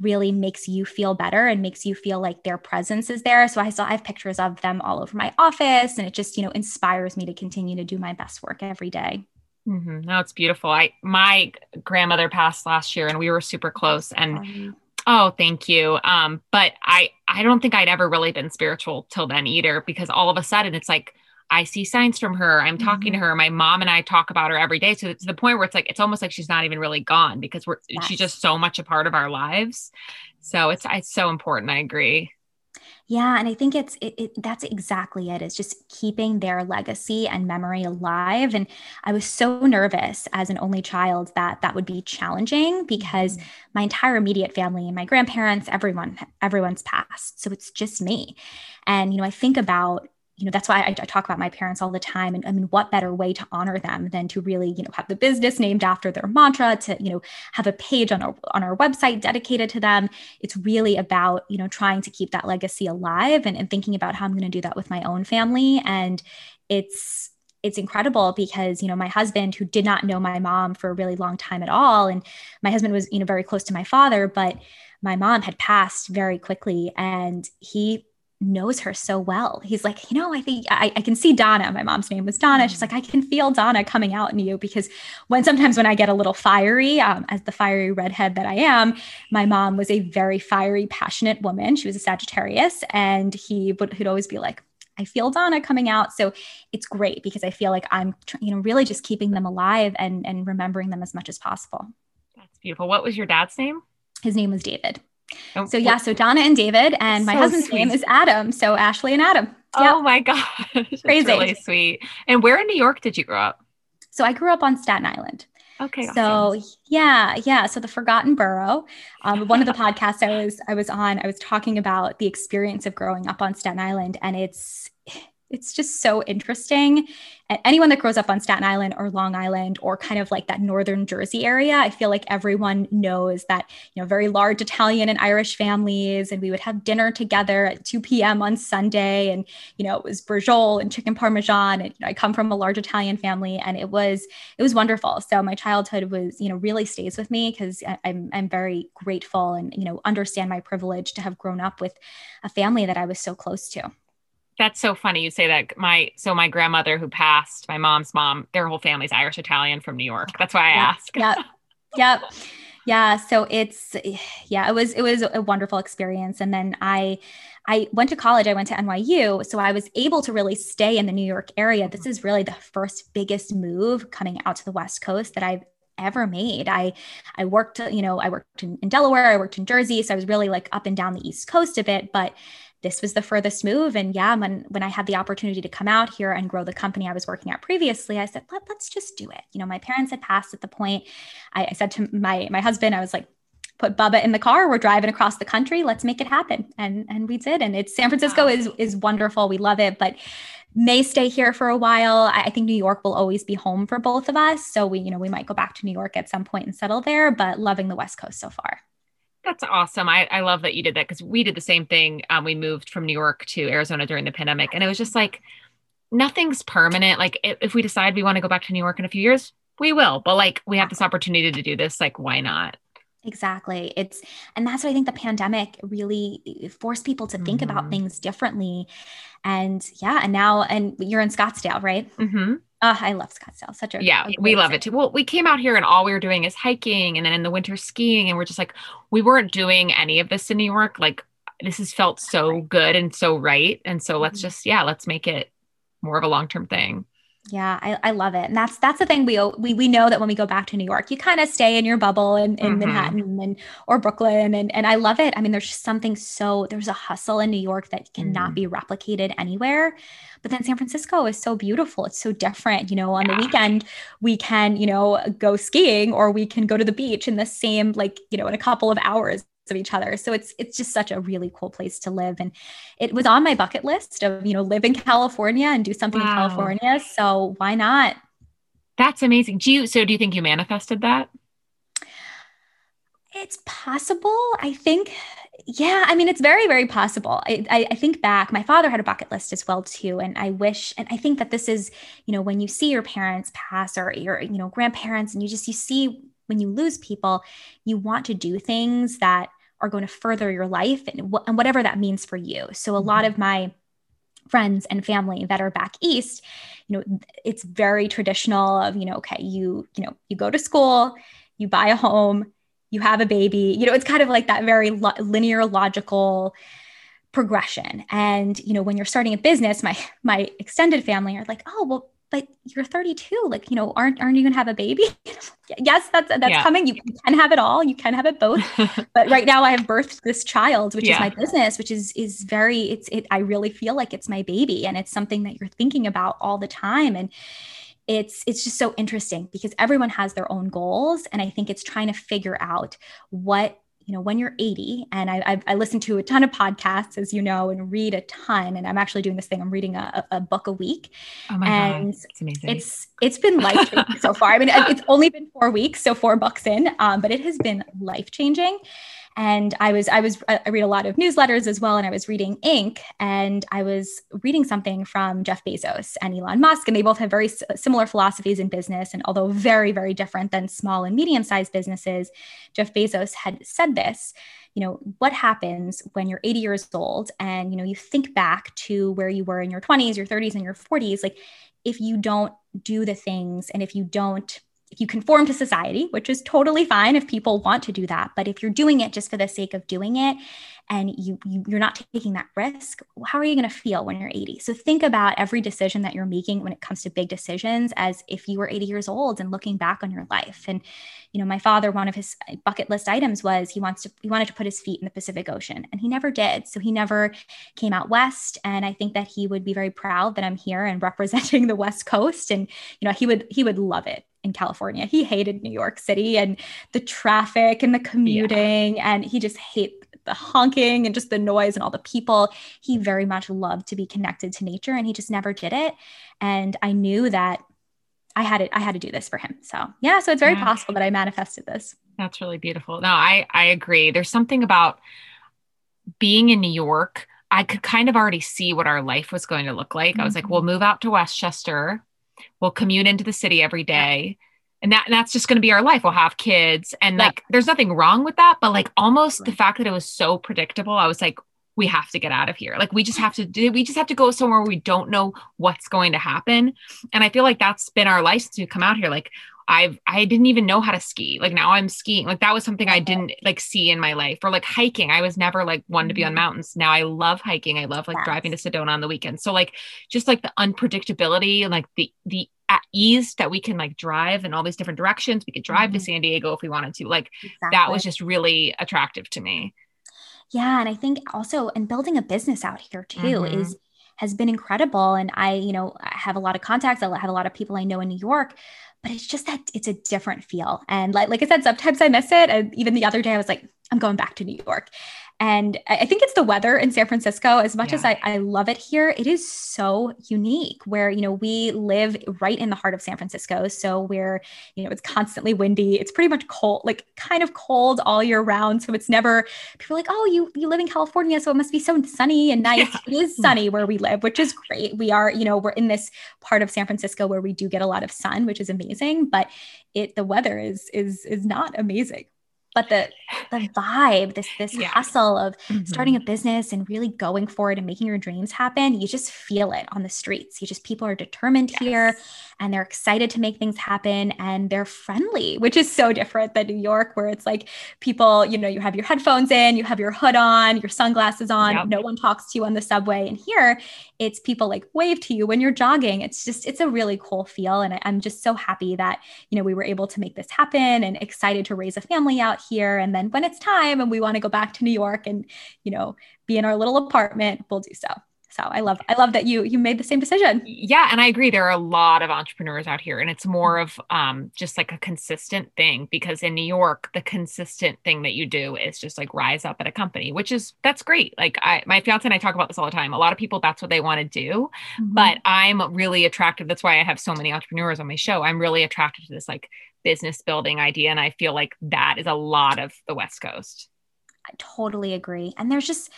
really makes you feel better and makes you feel like their presence is there. So I still have pictures of them all over my office and it just, you know, inspires me to continue to do my best work every day. Mm-hmm. No, it's beautiful. I my grandmother passed last year and we were super close and oh, thank you. Um, but I I don't think I'd ever really been spiritual till then either because all of a sudden it's like I see signs from her. I'm talking mm-hmm. to her. My mom and I talk about her every day. So it's the point where it's like it's almost like she's not even really gone because we're yes. she's just so much a part of our lives. So it's it's so important. I agree. Yeah, and I think it's it, it, that's exactly it. it. Is just keeping their legacy and memory alive. And I was so nervous as an only child that that would be challenging because mm-hmm. my entire immediate family, and my grandparents, everyone, everyone's passed. So it's just me. And you know, I think about you know that's why I, I, talk about my parents all the time and i mean what better way to honor them than to really you know have the business named after their mantra to you know have a page on our on our website dedicated to them. It's really about you know trying to keep that legacy alive and, and thinking about how i'm going to do that with my own family. And it's it's incredible because you know my husband who did not know my mom for a really long time at all and my husband was you know very close to my father but my mom had passed very quickly and he knows her so well. He's like, you know, I think I, I, can see Donna. My mom's name was Donna. She's like, I can feel Donna coming out in you because when sometimes when I get a little fiery, um, as the fiery redhead that I am, my mom was a very fiery, passionate woman. She was a Sagittarius, and he would he'd always be like, I feel Donna coming out. So it's great because I feel like I'm, you know, really just keeping them alive and and remembering them as much as possible. That's beautiful. What was your dad's name? His name was David. Oh, so yeah, so Donna and David, and my so husband's sweet. name is Adam. So Ashley and Adam. Oh my gosh. Crazy. really sweet. And where in New York did you grow up? So I grew up on Staten Island. Okay. So awesome. yeah, yeah. So the Forgotten Borough. Um, one of the (laughs) podcasts I was I was on, I was talking about the experience of growing up on Staten Island, and it's it's just so interesting. And anyone that grows up on Staten Island or Long Island or kind of like that northern Jersey area, I feel like everyone knows that, you know, very large Italian and Irish families. And we would have dinner together at 2 p.m. on Sunday. And, you know, it was braciole and chicken parmesan. And you know, I come from a large Italian family and it was, it was wonderful. So my childhood was, you know, really stays with me because I'm, I'm very grateful and, you know, understand my privilege to have grown up with a family that I was so close to. That's so funny you say that. My so my grandmother who passed, my mom's mom, their whole family's Irish Italian from New York. That's why I yeah, ask. Yep. (laughs) Yep. Yeah. So it's yeah, it was it was a wonderful experience. And then I I went to college, I went to NYU. So I was able to really stay in the New York area. This is really the first biggest move coming out to the West Coast that I've ever made. I I worked, you know, I worked in, in Delaware, I worked in Jersey. So I was really like up and down the East Coast a bit, but this was the furthest move. And yeah, when when I had the opportunity to come out here and grow the company I was working at previously, I said, Let, us just do it. You know, my parents had passed at the point. I, I said to my my husband, I was like, put Bubba in the car. We're driving across the country. Let's make it happen. And and we did. And it's San Francisco wow. is is wonderful. We love it, but may stay here for a while. I, I think New York will always be home for both of us. So we, you know, we might go back to New York at some point and settle there, but loving the West Coast so far. That's awesome. I, I love that you did that because we did the same thing. Um, we moved from New York to Arizona during the pandemic, and it was just like nothing's permanent. Like if, if we decide we want to go back to New York in a few years, we will. But like we have this opportunity to do this. Like why not? Exactly. It's, and that's what I think the pandemic really forced people to think mm-hmm. about things differently. And yeah, and now, and you're in Scottsdale, right? Mm-hmm. Oh, I love Scottsdale. Such a yeah, a we love it too. Well, we came out here and all we were doing is hiking, and then in the winter skiing, and we're just like we weren't doing any of this in New York. Like this has felt so good and so right, and so let's mm-hmm. just yeah, let's make it more of a long term thing. Yeah, I, I love it. And that's that's the thing we we we know that when we go back to New York, you kind of stay in your bubble in, in mm-hmm. Manhattan and or Brooklyn. And and I love it. I mean, there's just something so there's a hustle in New York that cannot mm-hmm. be replicated anywhere. But then San Francisco is so beautiful. It's so different. You know, on yeah. the weekend, we can, you know, go skiing or we can go to the beach in the same, like, you know, in a couple of hours of each other. So it's it's just such a really cool place to live. And it was on my bucket list of, you know, live in California and do something wow. in California. So why not? That's amazing. Do you so do you think you manifested that? It's possible. I think, yeah, I mean, it's very, very possible. I, I, I, think back, my father had a bucket list as well, too. And I wish, and I think that this is, you know, when you see your parents pass or your, you know, grandparents, and you just, you see when you lose people, you want to do things that are going to further your life and, wh- and whatever that means for you. So a mm-hmm. lot of my friends and family that are back east, you know, it's very traditional of, you know, okay, you, you know, you go to school, you buy a home, you have a baby, you know, it's kind of like that very lo- linear, logical progression. And, you know, when you're starting a business, my (laughs) my extended family are like, oh, well, but you're 32 like you know aren't aren't you gonna have a baby (laughs) yes that's that's yeah. coming you can have it all you can have it both (laughs) but right now i have birthed this child which yeah. is my business which is is very it's it i really feel like it's my baby and it's something that you're thinking about all the time and it's it's just so interesting because everyone has their own goals and i think it's trying to figure out what you know, when you're 80, and I, I, I, listen to a ton of podcasts, as you know, and read a ton. And I'm actually doing this thing. I'm reading a, a book a week. Oh my and God. It's amazing. It's, it's been life changing so far. I mean, it's only been four weeks, so four books in, um, but it has been life changing and i was i was i read a lot of newsletters as well and i was reading inc. And i was reading something from jeff bezos and elon musk and they both have very s- similar philosophies in business and although very very different than small and medium sized businesses jeff bezos had said this you know what happens when you're 80 years old and you know you think back to where you were in your 20s your 30s and your 40s like if you don't do the things and if you don't if you conform to society, which is totally fine if people want to do that, but if you're doing it just for the sake of doing it and you, you are not taking that risk, how are you going to feel when you're 80? So think about every decision that you're making when it comes to big decisions as if you were 80 years old and looking back on your life. And you know, my father, one of his uh, bucket list items was he wants to he wanted to put his feet in the Pacific Ocean, and he never did. So he never came out west. And I think that he would be very proud that I'm here and (laughs) representing the West Coast. And you know, he would he would love it in California. He hated New York City and the traffic and the commuting, yeah. and he just hate the honking and just the noise and all the people. He very much loved to be connected to nature and he just never did it. And I knew that I had it, I had to do this for him. So yeah, so it's very yeah. possible that I manifested this. That's really beautiful. No, I I agree. There's something about being in New York. I could kind of already see what our life was going to look like. Mm-hmm. I was like, we'll mm-hmm. move out to Westchester. We'll commute into the city every day. And that and that's just going to be our life. We'll have kids. And like there's nothing wrong with that, but like almost right. the fact that it was so predictable, I was like, we have to get out of here. Like we just have to do, we just have to go somewhere where we don't know what's going to happen. And I feel like that's been our license to come out here. Like I've I didn't even know how to ski. Like now I'm skiing. Like that was something I didn't like see in my life. Or like hiking. I was never like one to be on mm-hmm. mountains. Now I love hiking. I love like yes. driving to Sedona on the weekend. So like just like the unpredictability and like the the ease that we can like drive in all these different directions. We could drive mm-hmm. to San Diego if we wanted to. Like exactly. that was just really attractive to me. Yeah. And I think also, and building a business out here too mm-hmm. is has been incredible. And I, you know, I have a lot of contacts. I have a lot of people I know in New York, but it's just that it's a different feel. And like, like I said, sometimes I miss it. And even the other day I was like, I'm going back to New York. And I think it's the weather in San Francisco. As much yeah. as I, I love it here, it is so unique where, you know, we live right in the heart of San Francisco. So we're, you know, it's constantly windy. It's pretty much cold, like kind of cold all year round. So it's never, people are like, oh, you, you live in California. So it must be so sunny and nice. Yeah. It is hmm. sunny where we live, which is great. We are, you know, we're in this part of San Francisco where we do get a lot of sun, which is amazing. But it, the weather is, is, is not amazing but the the vibe this this yeah. hustle of mm-hmm. starting a business and really going for it and making your dreams happen you just feel it on the streets you just people are determined yes. here and they're excited to make things happen and they're friendly which is so different than new york where it's like people you know you have your headphones in you have your hood on your sunglasses on yep. no one talks to you on the subway and here it's people like wave to you when you're jogging it's just it's a really cool feel and I, i'm just so happy that you know we were able to make this happen and excited to raise a family out here and then when it's time and we want to go back to new york and you know be in our little apartment we'll do so so I love I love that you you made the same decision. Yeah, and I agree. There are a lot of entrepreneurs out here, and it's more of um, just like a consistent thing. Because in New York, the consistent thing that you do is just like rise up at a company, which is that's great. Like I, my fiance and I talk about this all the time. A lot of people that's what they want to do, mm-hmm. but I'm really attracted. That's why I have so many entrepreneurs on my show. I'm really attracted to this like business building idea, and I feel like that is a lot of the West Coast. I totally agree. And there's just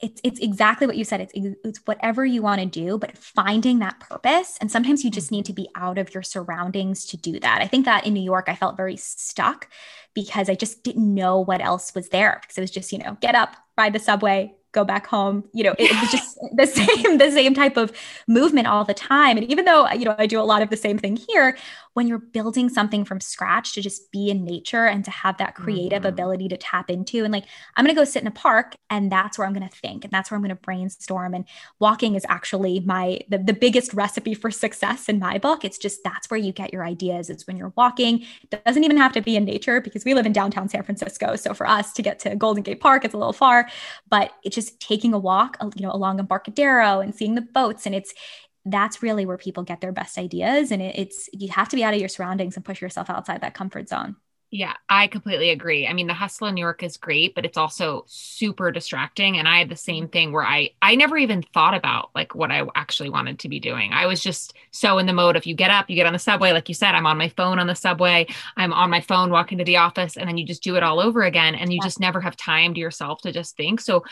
it's it's exactly what you said. It's it's whatever you want to do, but finding that purpose. And sometimes you just need to be mm-hmm. out of your surroundings to do that. I think that in New York, I felt very stuck because I just didn't know what else was there. Because it was just, you know, get up, ride the subway, go back home you know it, it, was just the (laughs) same the same type of movement all the time. And even though you know i do a lot of the same thing here when you're building something from scratch to just be in nature and to have that creative mm-hmm. ability to tap into and like i'm going to go sit in a park and that's where i'm going to think and that's where i'm going to brainstorm and walking is actually my the, the biggest recipe for success in my book. It's just that's where you get your ideas it's when you're walking. It doesn't even have to be in nature because we live in downtown san francisco so for us to get to golden gate park it's a little far but it's just taking a walk uh, you know along embarcadero and seeing the boats and it's that's really where people get their best ideas. And it, it's, you have to be out of your surroundings and push yourself outside that comfort zone. Yeah, I completely agree. I mean, the hustle in New York is great, but it's also super distracting. And I had the same mm-hmm. thing where I I never even thought about like what I actually wanted to be doing. I was just so in the mode of you get up, you get on the subway, like you said, I'm on my phone on the subway, I'm on my phone walking to the office, and then you just do it all over again, and you yeah. just never have time to yourself to just think. So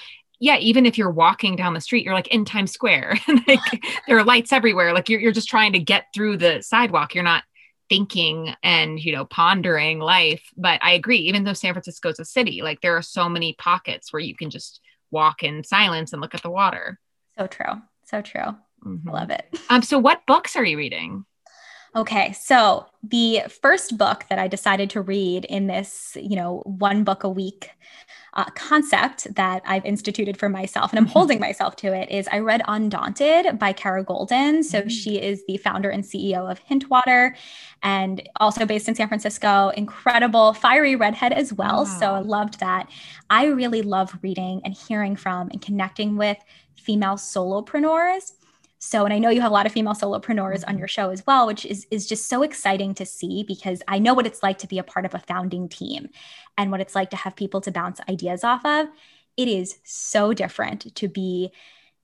yeah, even if you're walking down the street, you're like in Times Square, (laughs) like (laughs) there are lights everywhere. Like you're, you're just trying to get through the sidewalk. You're not thinking and, you know, pondering life. But I agree, even though San Francisco is a city, like there are so many pockets where you can just walk in silence and look at the water. So true. So true. Mm-hmm. Love it. Um, so what books are you reading? Okay, so the first book that I decided to read in this, you know, one book a week uh, concept that I've instituted for myself, and I'm mm-hmm. holding myself to it, is I read Undaunted by Kara Goldin. So mm-hmm. she is the founder and CEO of Hintwater and also based in San Francisco. Incredible, fiery redhead as well. Wow. So I loved that. I really love reading and hearing from and connecting with female solopreneurs So, and I know you have a lot of female solopreneurs on mm-hmm. your show as well, which is, is just so exciting to see because I know what it's like to be a part of a founding team and what it's like to have people to bounce ideas off of. It is so different to be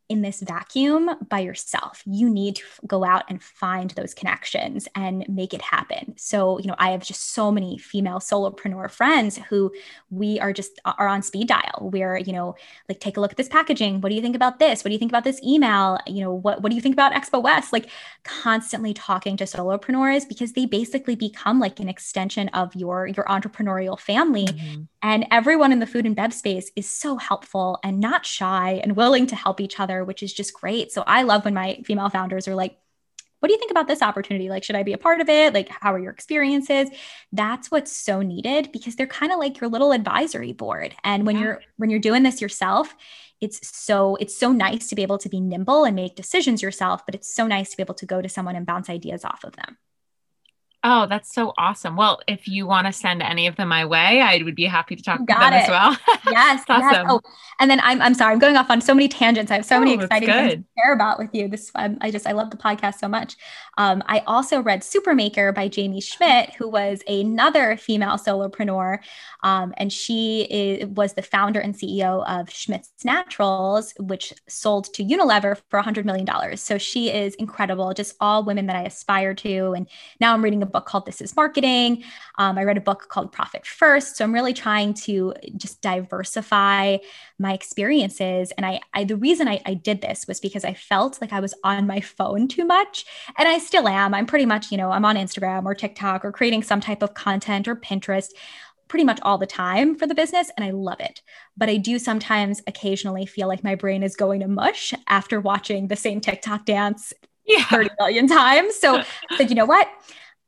in this vacuum by yourself. You need to go out and find those connections and make it happen. So, you know, I have just so many female solopreneur friends who we are just are on speed dial. We're, you know, like take a look at this packaging. What do you think about this? What do you think about this email? You know, what what do you think about Expo West? Like constantly talking to solopreneurs because they basically become like an extension of your your entrepreneurial family. Mm-hmm. And everyone in the food and bev space is so helpful and not shy and willing to help each other, which is just great. So I love when my female founders are like, what do you think about this opportunity? Like, should I be a part of it? Like, how are your experiences? That's what's so needed because they're kind of like your little advisory board. And when yeah. you're when you're doing this yourself, it's so it's so nice to be able to be nimble and make decisions yourself, but it's so nice to be able to go to someone and bounce ideas off of them. Oh, that's so awesome. Well, if you want to send any of them my way, I would be happy to talk Got them it. as well. (laughs) yes. awesome. Yes. Oh, and then I'm, I'm sorry, I'm going off on so many tangents. I have so oh, many exciting things to share about with you. This, um, I just, I love the podcast so much. Um, I also read Supermaker by Jaime Schmidt, who was another female solopreneur. Um, and she is, was the founder and CEO of Schmidt's Naturals, which sold to Unilever for $100 million. So she is incredible, just all women that I aspire to. And now I'm reading a book called This is Marketing. Um, I read a book called Profit First. So I'm really trying to just diversify my experiences. And I, I the reason I, I did this was because I felt like I was on my phone too much. And I still am. I'm pretty much, you know, I'm on Instagram or TikTok or creating some type of content or Pinterest pretty much all the time for the business and I love it. But I do sometimes occasionally feel like my brain is going to mush after watching the same TikTok dance yeah. 30 million times. So I said, you know what?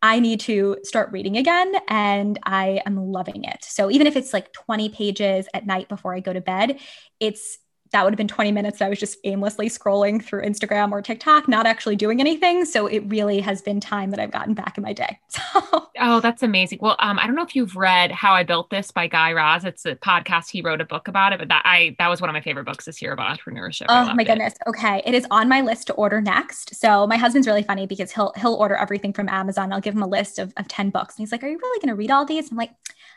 I need to start reading again and I am loving it. So even if it's like 20 pages at night before I go to bed, it's that would have been 20 minutes I was just aimlessly scrolling through Instagram or TikTok, not actually doing anything. So it really has been time that I've gotten back in my day. (laughs) So. Oh, that's amazing. Well, um, I don't know if you've read How I Built This by Guy Raz. It's a podcast. He wrote a book about it, but that I that was one of my favorite books this year about entrepreneurship. Oh my goodness. It. Okay. It is on my list to order next. So my husband's really funny because he'll he'll order everything from Amazon. I'll give him a list of, of 10 books. And he's like, Are you really gonna read all these? I'm like,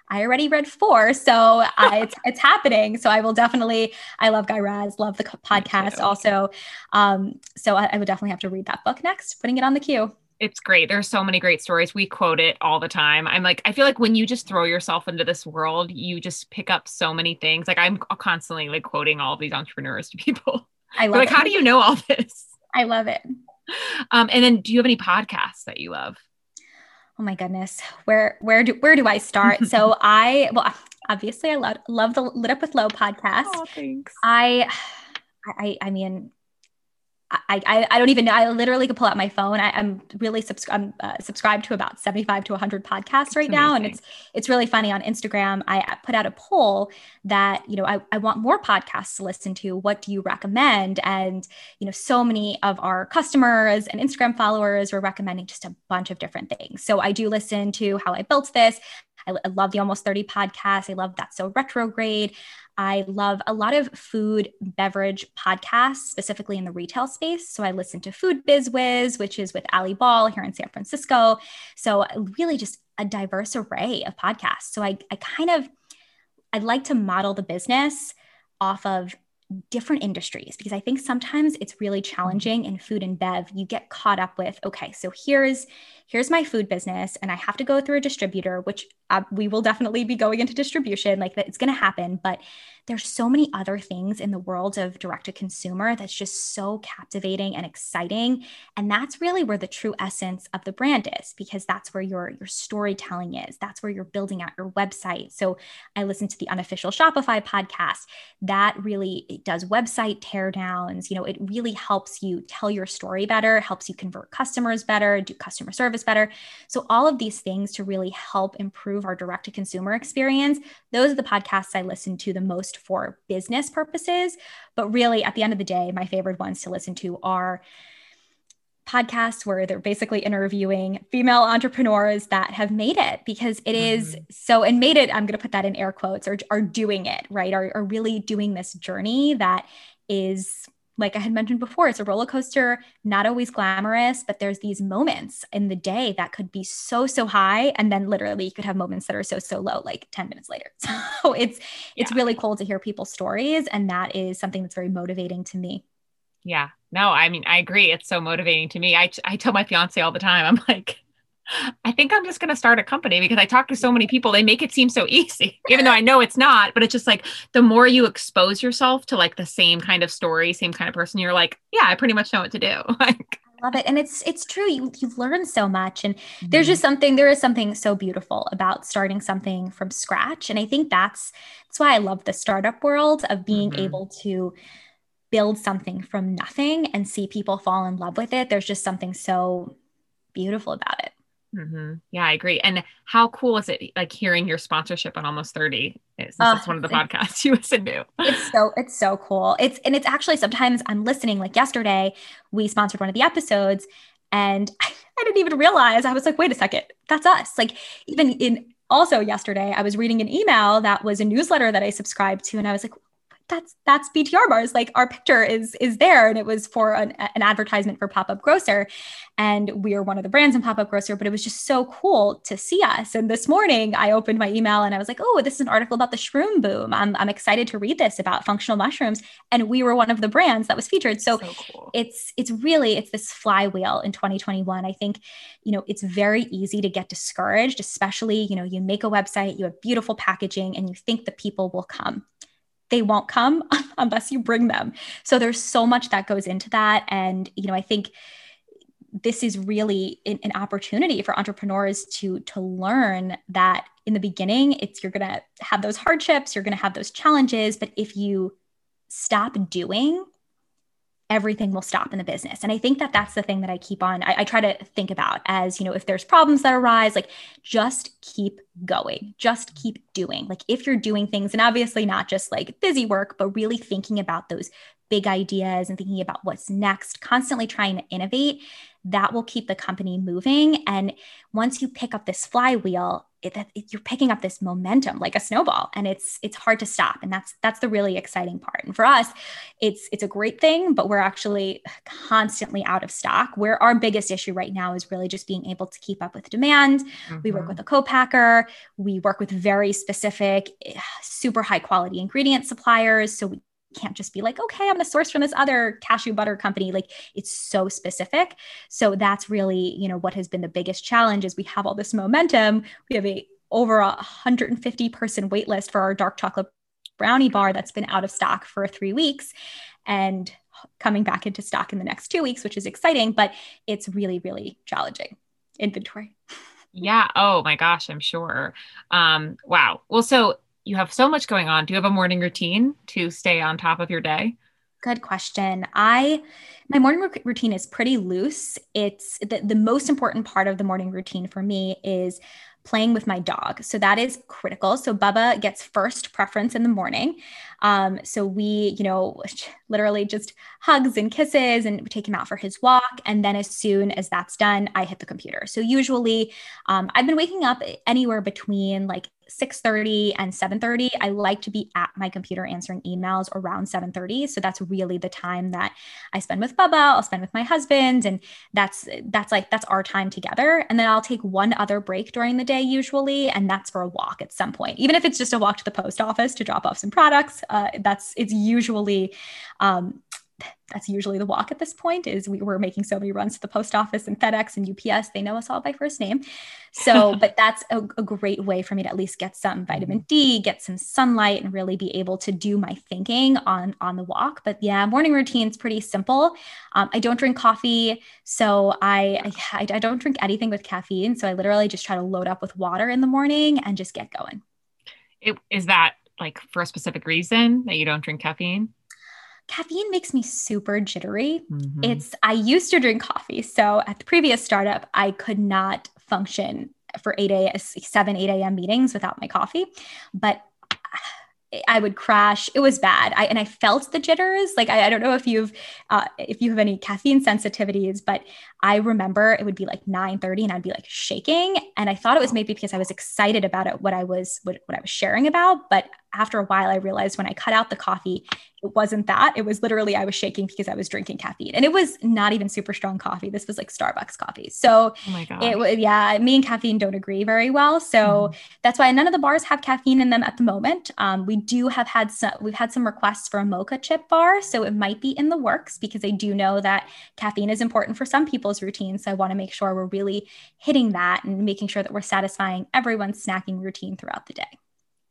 I already read four, so I, (laughs) it's, it's happening. So I will definitely. I love Guy Raz, love the podcast also. Um, so I, I would definitely have to read that book next. Putting it on the queue it's great. There's so many great stories. We quote it all the time. I'm like, I feel like when you just throw yourself into this world, you just pick up so many things. Like I'm constantly like quoting all of these entrepreneurs to people. I love like, it. how do you know all this? I love it. Um, and then do you have any podcasts that you love? Oh my goodness. Where where do where do i start? (laughs) So i well obviously i love love the Lit Up with Lo podcast. Oh, thanks. I i i mean I, I, I don't even know. I literally could pull out my phone. I, am really subscri- I'm, uh, subscribed to about 75 to 100 podcasts right now. And it's, it's really funny on Instagram. I put out a poll that, you know, I, I want more podcasts to listen to. What do you recommend? And, you know, so many of our customers and Instagram followers were recommending just a bunch of different things. So I do listen to How I Built This. I, I love the Almost 30 podcast. I love That's So Retrograde. I love a lot of food beverage podcasts, specifically in the retail space. So I listen to Food Biz Wiz, which is with Ali Ball here in San Francisco. So really just a diverse array of podcasts. So I, I kind of I'd like to model the business off of different industries because I think sometimes it's really mm-hmm. challenging in food and bev. You get caught up with, okay, so here's here's my food business and I have to go through a distributor, which uh, we will definitely be going into distribution, like that it's going to happen, but there's so many other things in the world of direct to consumer that's just so captivating and exciting. And that's really where the true essence of the brand is because that's where your your storytelling is. That's where you're building out your website. So i listen to the unofficial shopify podcast. That really it does website teardowns. You know it really helps you tell your story better helps you convert customers better do customer service better so all of these things to really help improve our direct to consumer experience those are the podcasts i listen to the most for business purposes. But really, at the end of the day, my favorite ones to listen to are podcasts where they're basically interviewing female entrepreneurs that have made it because it is mm-hmm. so and made it i'm going to put that in air quotes or are doing it right are, are really doing this journey that is like I had mentioned before, it's a roller coaster, not always glamorous, but there's these moments in the day that could be so, so high. And then literally you could have moments that are so, so low, like 10 minutes later. (laughs) So it's, it's really cool to hear people's stories. And that is something that's very motivating to me. Yeah. No, I mean, I agree. It's so motivating to me. I, I tell my fiance all the time, I'm like, I think I'm just going to start a company because I talk to so many people. They make it seem so (laughs) easy, even though I know it's not. But it's just like the more you expose yourself to like the same kind of story, same kind of person, you're like, yeah, I pretty much know what to do. (laughs) like, I love it, and it's it's true. You you've learned so much, and mm-hmm. there's just something. There is something so beautiful about starting something from scratch, and I think that's that's why I love the startup world of being mm-hmm. able to build something from nothing and see people fall in love with it. There's just something so beautiful about it. Mm-hmm. Yeah, I agree. And how cool is it like hearing your sponsorship on almost 30 since uh, it's one of the podcasts (laughs) you listen to? It's so it's so cool. It's and it's actually sometimes I'm listening like yesterday we sponsored one of the episodes and I, (laughs) I didn't even realize I was like, wait a second, that's us. Like even in also yesterday, I was reading an email that was a newsletter that I subscribed to, and I was like, that's that's BTR bars. Like our picture is is there, and it was for an, an advertisement for Pop Up Grocer, and we are one of the brands in Pop Up Grocer. But it was just so cool to see us. And this morning, I opened my email and I was like, "Oh, this is an article about the shroom boom. I'm I'm excited to read this about functional mushrooms." And we were one of the brands that was featured. So, so cool. it's it's really it's this flywheel in 2021. I think you know it's very easy to get discouraged, especially you know you make a website, you have beautiful packaging, and you think the people will come they won't come (laughs) unless you bring them. So there's so much that goes into that. And, you know, I think this is really an, an opportunity for entrepreneurs to to learn that in the beginning it's you're going to have those hardships you're going to have those challenges but if you stop doing everything will stop in the business. And I think that that's the thing that I keep on, I, I, try to think about as, you know, if there's problems that arise, like just keep going, just keep doing. Like if you're doing things, and obviously not just like busy work, but really thinking about those big ideas and thinking about what's next, constantly trying to innovate, that will keep the company moving. And once you pick up this flywheel, it, it, you're picking up this momentum like a snowball and it's it's hard to stop and that's that's the really exciting part and for us it's it's a great thing but we're actually constantly out of stock where our biggest issue right now is really just being able to keep up with demand mm-hmm. we work mm-hmm. with a co-packer we work with very specific super high quality ingredient suppliers so we can't just be like, okay, I'm going to source from this other cashew butter company. Like it's so specific. So that's really, you know, what has been the biggest challenge is we have all this momentum. We have a over a 150 person wait list for our dark chocolate brownie bar that's been out of stock for three weeks and coming back into stock in the next two weeks, which is exciting, but it's really, really challenging inventory. Yeah. Oh my gosh, I'm sure. Um, wow. Well, so you have so much going on. Do you have a morning routine to stay on top of your day? Good question. I my morning routine is pretty loose. It's the, the most important part of the morning routine for me is playing with my dog. So that is critical. So Bubba gets first preference in the morning. Um, so we, you know, (laughs) literally just hugs and kisses and take him out for his walk. And then as soon as that's done, I hit the computer. So usually um, I've been waking up anywhere between like 6:30 and 7:30 I like to be at my computer answering emails around 7:30 so that's really the time that I spend with Bubba. I'll spend with my husband. And that's that's like that's our time together. And then I'll take one other break during the day usually. And that's for a walk at some point even if it's just a walk to the post office to drop off some products uh, that's it's usually um, that's usually the walk at this point is we were making so many runs to the post office and FedEx and UPS. They know us all by first name. So, (laughs) but that's a, a, great way for me to at least get some vitamin D, get some sunlight and really be able to do my thinking on, on the walk. But yeah, morning routine is pretty simple. Um, I don't drink coffee. So I, I, I don't drink anything with caffeine. So I literally just try to load up with water in the morning and just get going. It, is that like for a specific reason that you don't drink caffeine? caffeine makes me super jittery. Mm-hmm. It's I used to drink coffee. So at the previous startup, I could not function for 8 a.m. 7, 8 a.m. meetings without my coffee. But I would crash. It was bad. I, and I felt the jitters. Like I, I don't know if you've uh, if you have any caffeine sensitivities, but I remember it would be like 9 30 and I'd be like shaking. And I thought it was maybe because I was excited about it, what I was what, what I was sharing about, but after a while, I realized when I cut out the coffee, it wasn't that. It was literally I was shaking because I was drinking caffeine, and it was not even super strong coffee. This was like Starbucks coffee. So oh it was yeah. Me and caffeine don't agree very well. So mm. that's why none of the bars have caffeine in them at the moment. Um, we do have had some. We've had some requests for a mocha chip bar, so it might be in the works because I do know that caffeine is important for some people's routines. So I want to make sure we're really hitting that and making sure that we're satisfying everyone's snacking routine throughout the day.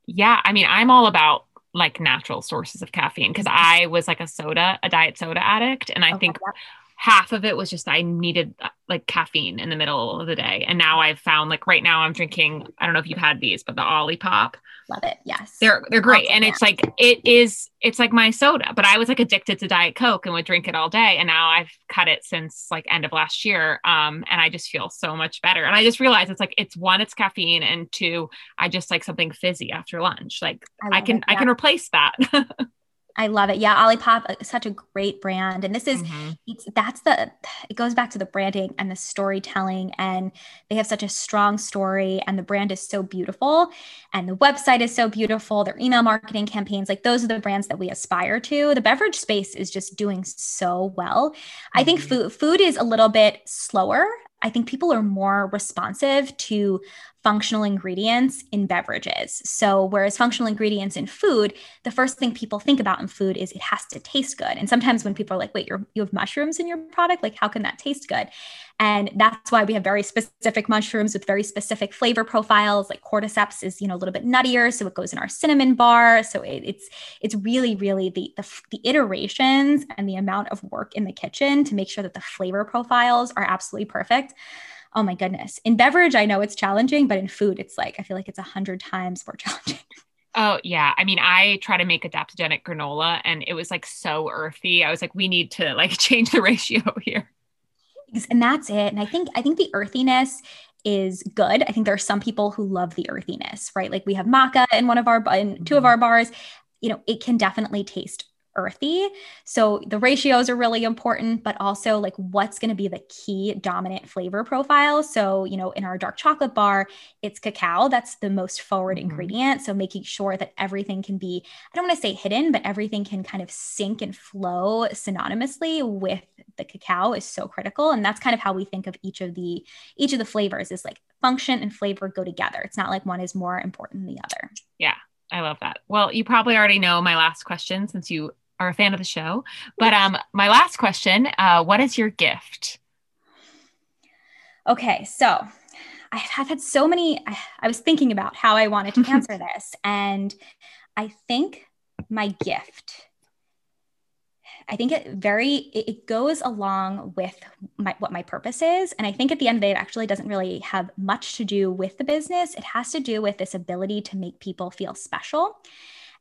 Yeah, I mean, I'm all about like natural sources of caffeine because I was like a soda, a diet soda addict. And I okay, think yeah. Half of it was just I needed uh, like caffeine in the middle of the day. And now I've found like right now I'm drinking, I don't know if you've had these, but the Olipop. Love it. Yes. They're they're great. and it's like it is it's like my soda, but I was like addicted to Diet Coke and would drink it all day. And now I've cut it since like end of last year. Um, and I just feel so much better. And I just realized it's like it's one, it's caffeine, and two, I just like something fizzy after lunch. Like I, I can yeah. I can replace that. (laughs) I love it. Yeah, Olipop is such a great brand. And this is mm-hmm. it's that's the it goes back to the branding and the storytelling and they have such a strong story and the brand is so beautiful and the website is so beautiful. Their email marketing campaigns, like those are the brands that we aspire to. The beverage space is just doing so well. Mm-hmm. I think mm-hmm. food food is a little bit slower I think people are more responsive to functional ingredients in beverages. So, whereas functional ingredients in food, the first thing people think about in food is it has to taste good. And sometimes when people are like, wait, you're, you have mushrooms in your product, like, how can that taste good? And that's why we have very specific mushrooms with very specific flavor profiles. Like cordyceps is, you know, a little bit nuttier, so it goes in our cinnamon bar. So it, it's it's really, really the, the the iterations and the amount of work in the kitchen to make sure that the flavor profiles are absolutely perfect oh my goodness. In beverage, I know it's challenging, but in food, it's like, I feel like it's a hundred times more (laughs) challenging. Oh yeah. I mean, I try to make adaptogenic granola and it was like so earthy. I was like, we need to like (laughs) change the ratio here. And that's it. And I think I think the earthiness is good. I think there are some people who love the earthiness, right? Like we have maca in one of our in two of mm-hmm. our bars. You know, it can definitely taste earthy. So the ratios are really important, but also like what's going to be the key dominant flavor profile. So, you know, in our dark chocolate bar, it's cacao. That's the most forward mm-hmm. ingredient. So making sure that everything can be, I don't want to say hidden, but everything can kind of sync and flow synonymously with the cacao is so critical. And that's kind of how we think of each of the each of the flavors is like function and flavor go together. It's not like one is more important than the other. Yeah. I love that. Well, you probably already know my last question since you are a fan of the show. But um, my last question: uh, What is your gift? Okay, so I've had so many. I, I was thinking about how I wanted to answer (laughs) this, and I think my gift. I think it very it goes along with my, what my purpose is, and I think at the end of the day, it actually doesn't really have much to do with the business. It has to do with this ability to make people feel special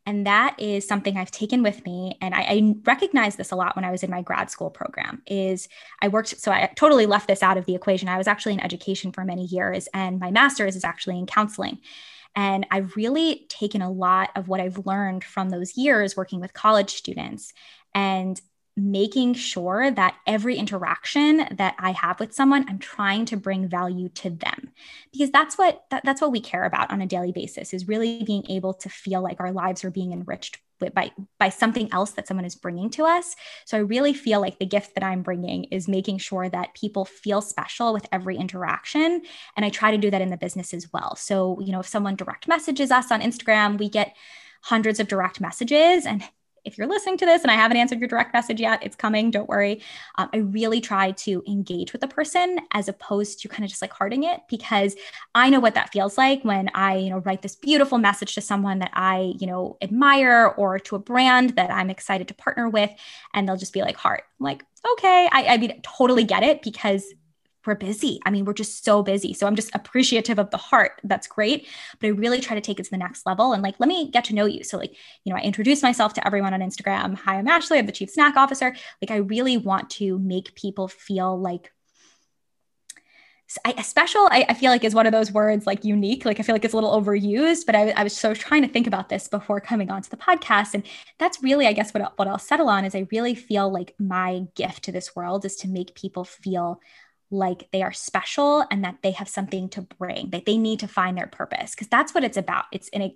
and that is something I've taken with me. And I, I recognize this a lot when I was in my grad school program is I worked, so I totally left this out of the equation. I was actually in education for many years and my master's is actually in counseling. And I've really taken a lot of what I've learned from those years working with college students and making sure that every interaction that I have with someone, I'm trying to bring value to them because that's what that, that's what we care about on a daily basis is really being able to feel like our lives are being enriched by by something else that someone is bringing to us. So I really feel like the gift that I'm bringing is making sure that people feel special with every interaction, and I try to do that in the business as well. So you know, if someone direct messages us on Instagram, we get hundreds of direct messages and if you're listening to this and I haven't answered your direct message yet, it's coming. Don't worry. Um, I really try to engage with the person as opposed to kind of just like hearting it because I know what that feels like when I, you know, write this beautiful message to someone that I, you know, admire or to a brand that I'm excited to partner with, and they'll just be like heart. I'm like, okay, I, I mean, totally get it because we're busy. I mean, we're just so busy. So I'm just appreciative of the heart. That's great. But I really try to take it to the next level and like, let me get to know you. So, like, you know, I introduce myself to everyone on Instagram. Hi, I'm Ashley. I'm the chief snack officer. Like, I really want to make people feel like I, special I, I, feel like is one of those words like unique like i feel like it's a little overused but I, I, was so trying to think about this before coming onto the podcast and that's really i guess what, what i'll settle on is i really feel like my gift to this world is to make people feel like they are special and that they have something to bring that they need to find their purpose because that's what it's about it's in a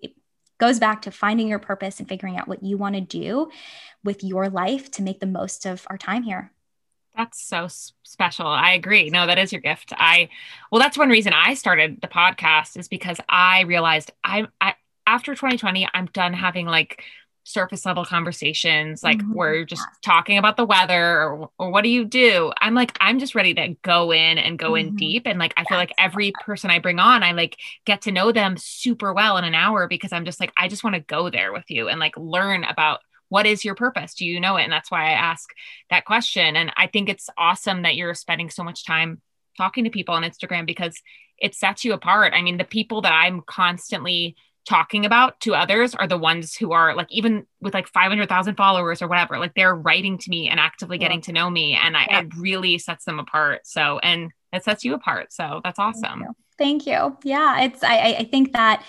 goes back to finding your purpose and figuring out what you want to do with your life to make the most of our time here. That's so special. I agree. No, that is your gift. I well, that's one reason I started the podcast is because I realized I, I after 2020, I'm done having like surface level conversations like mm-hmm. we're just talking about the weather or, or, what do you do? I'm like i'm just ready to go in and go mm-hmm. in deep. And like i feel like every person i bring on i like get to know them super well in an hour because i'm just like i just want to go there with you and like learn about what is your purpose? Do you know it? And that's why i ask that question. And i think it's awesome that you're spending so much time talking to people on instagram because it sets you apart. I mean the people that i'm constantly talking about to others are the ones who are like even with like 500,000 followers or whatever like they're writing to me and actively getting yeah. to know me and I, yeah. it really sets them apart so and it sets you apart so that's awesome Thank you. Thank you. yeah it's I I think that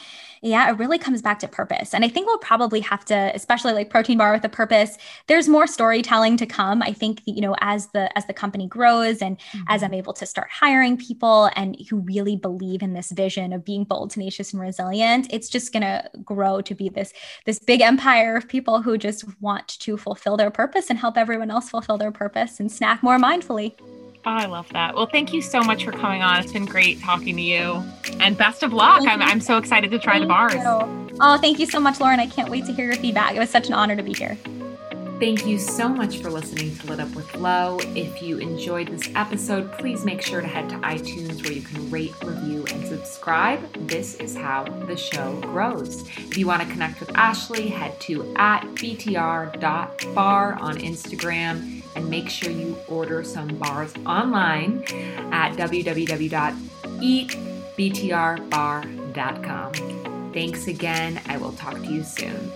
yeah, it really comes back to purpose. And I think we'll probably have to, especially like protein bar with a purpose, there's more storytelling to come. I think, you know, as the as the company grows and mm-hmm. as I'm able to start hiring people and who really believe in this vision of being bold, tenacious, and resilient, it's just gonna grow to be this this big empire of people who just want to fulfill their purpose and help everyone else fulfill their purpose and snack more mindfully. Oh, I love that. Well, thank you so much for coming on. It's been great talking to you. And best of luck. I'm, I'm so excited to try thank the bars. You. Oh, thank you so much, Lauren. I can't wait to hear your feedback. It was such an honor to be here. Thank you so much for listening to Lit Up with Lo. If you enjoyed this episode, please make sure to head to iTunes where you can rate, review, and subscribe. This is how the show grows. If you want to connect with Ashley, head to at btr.bar on Instagram and make sure you order some bars online at www.eatbtrbar.com. Thanks again. I will talk to you soon.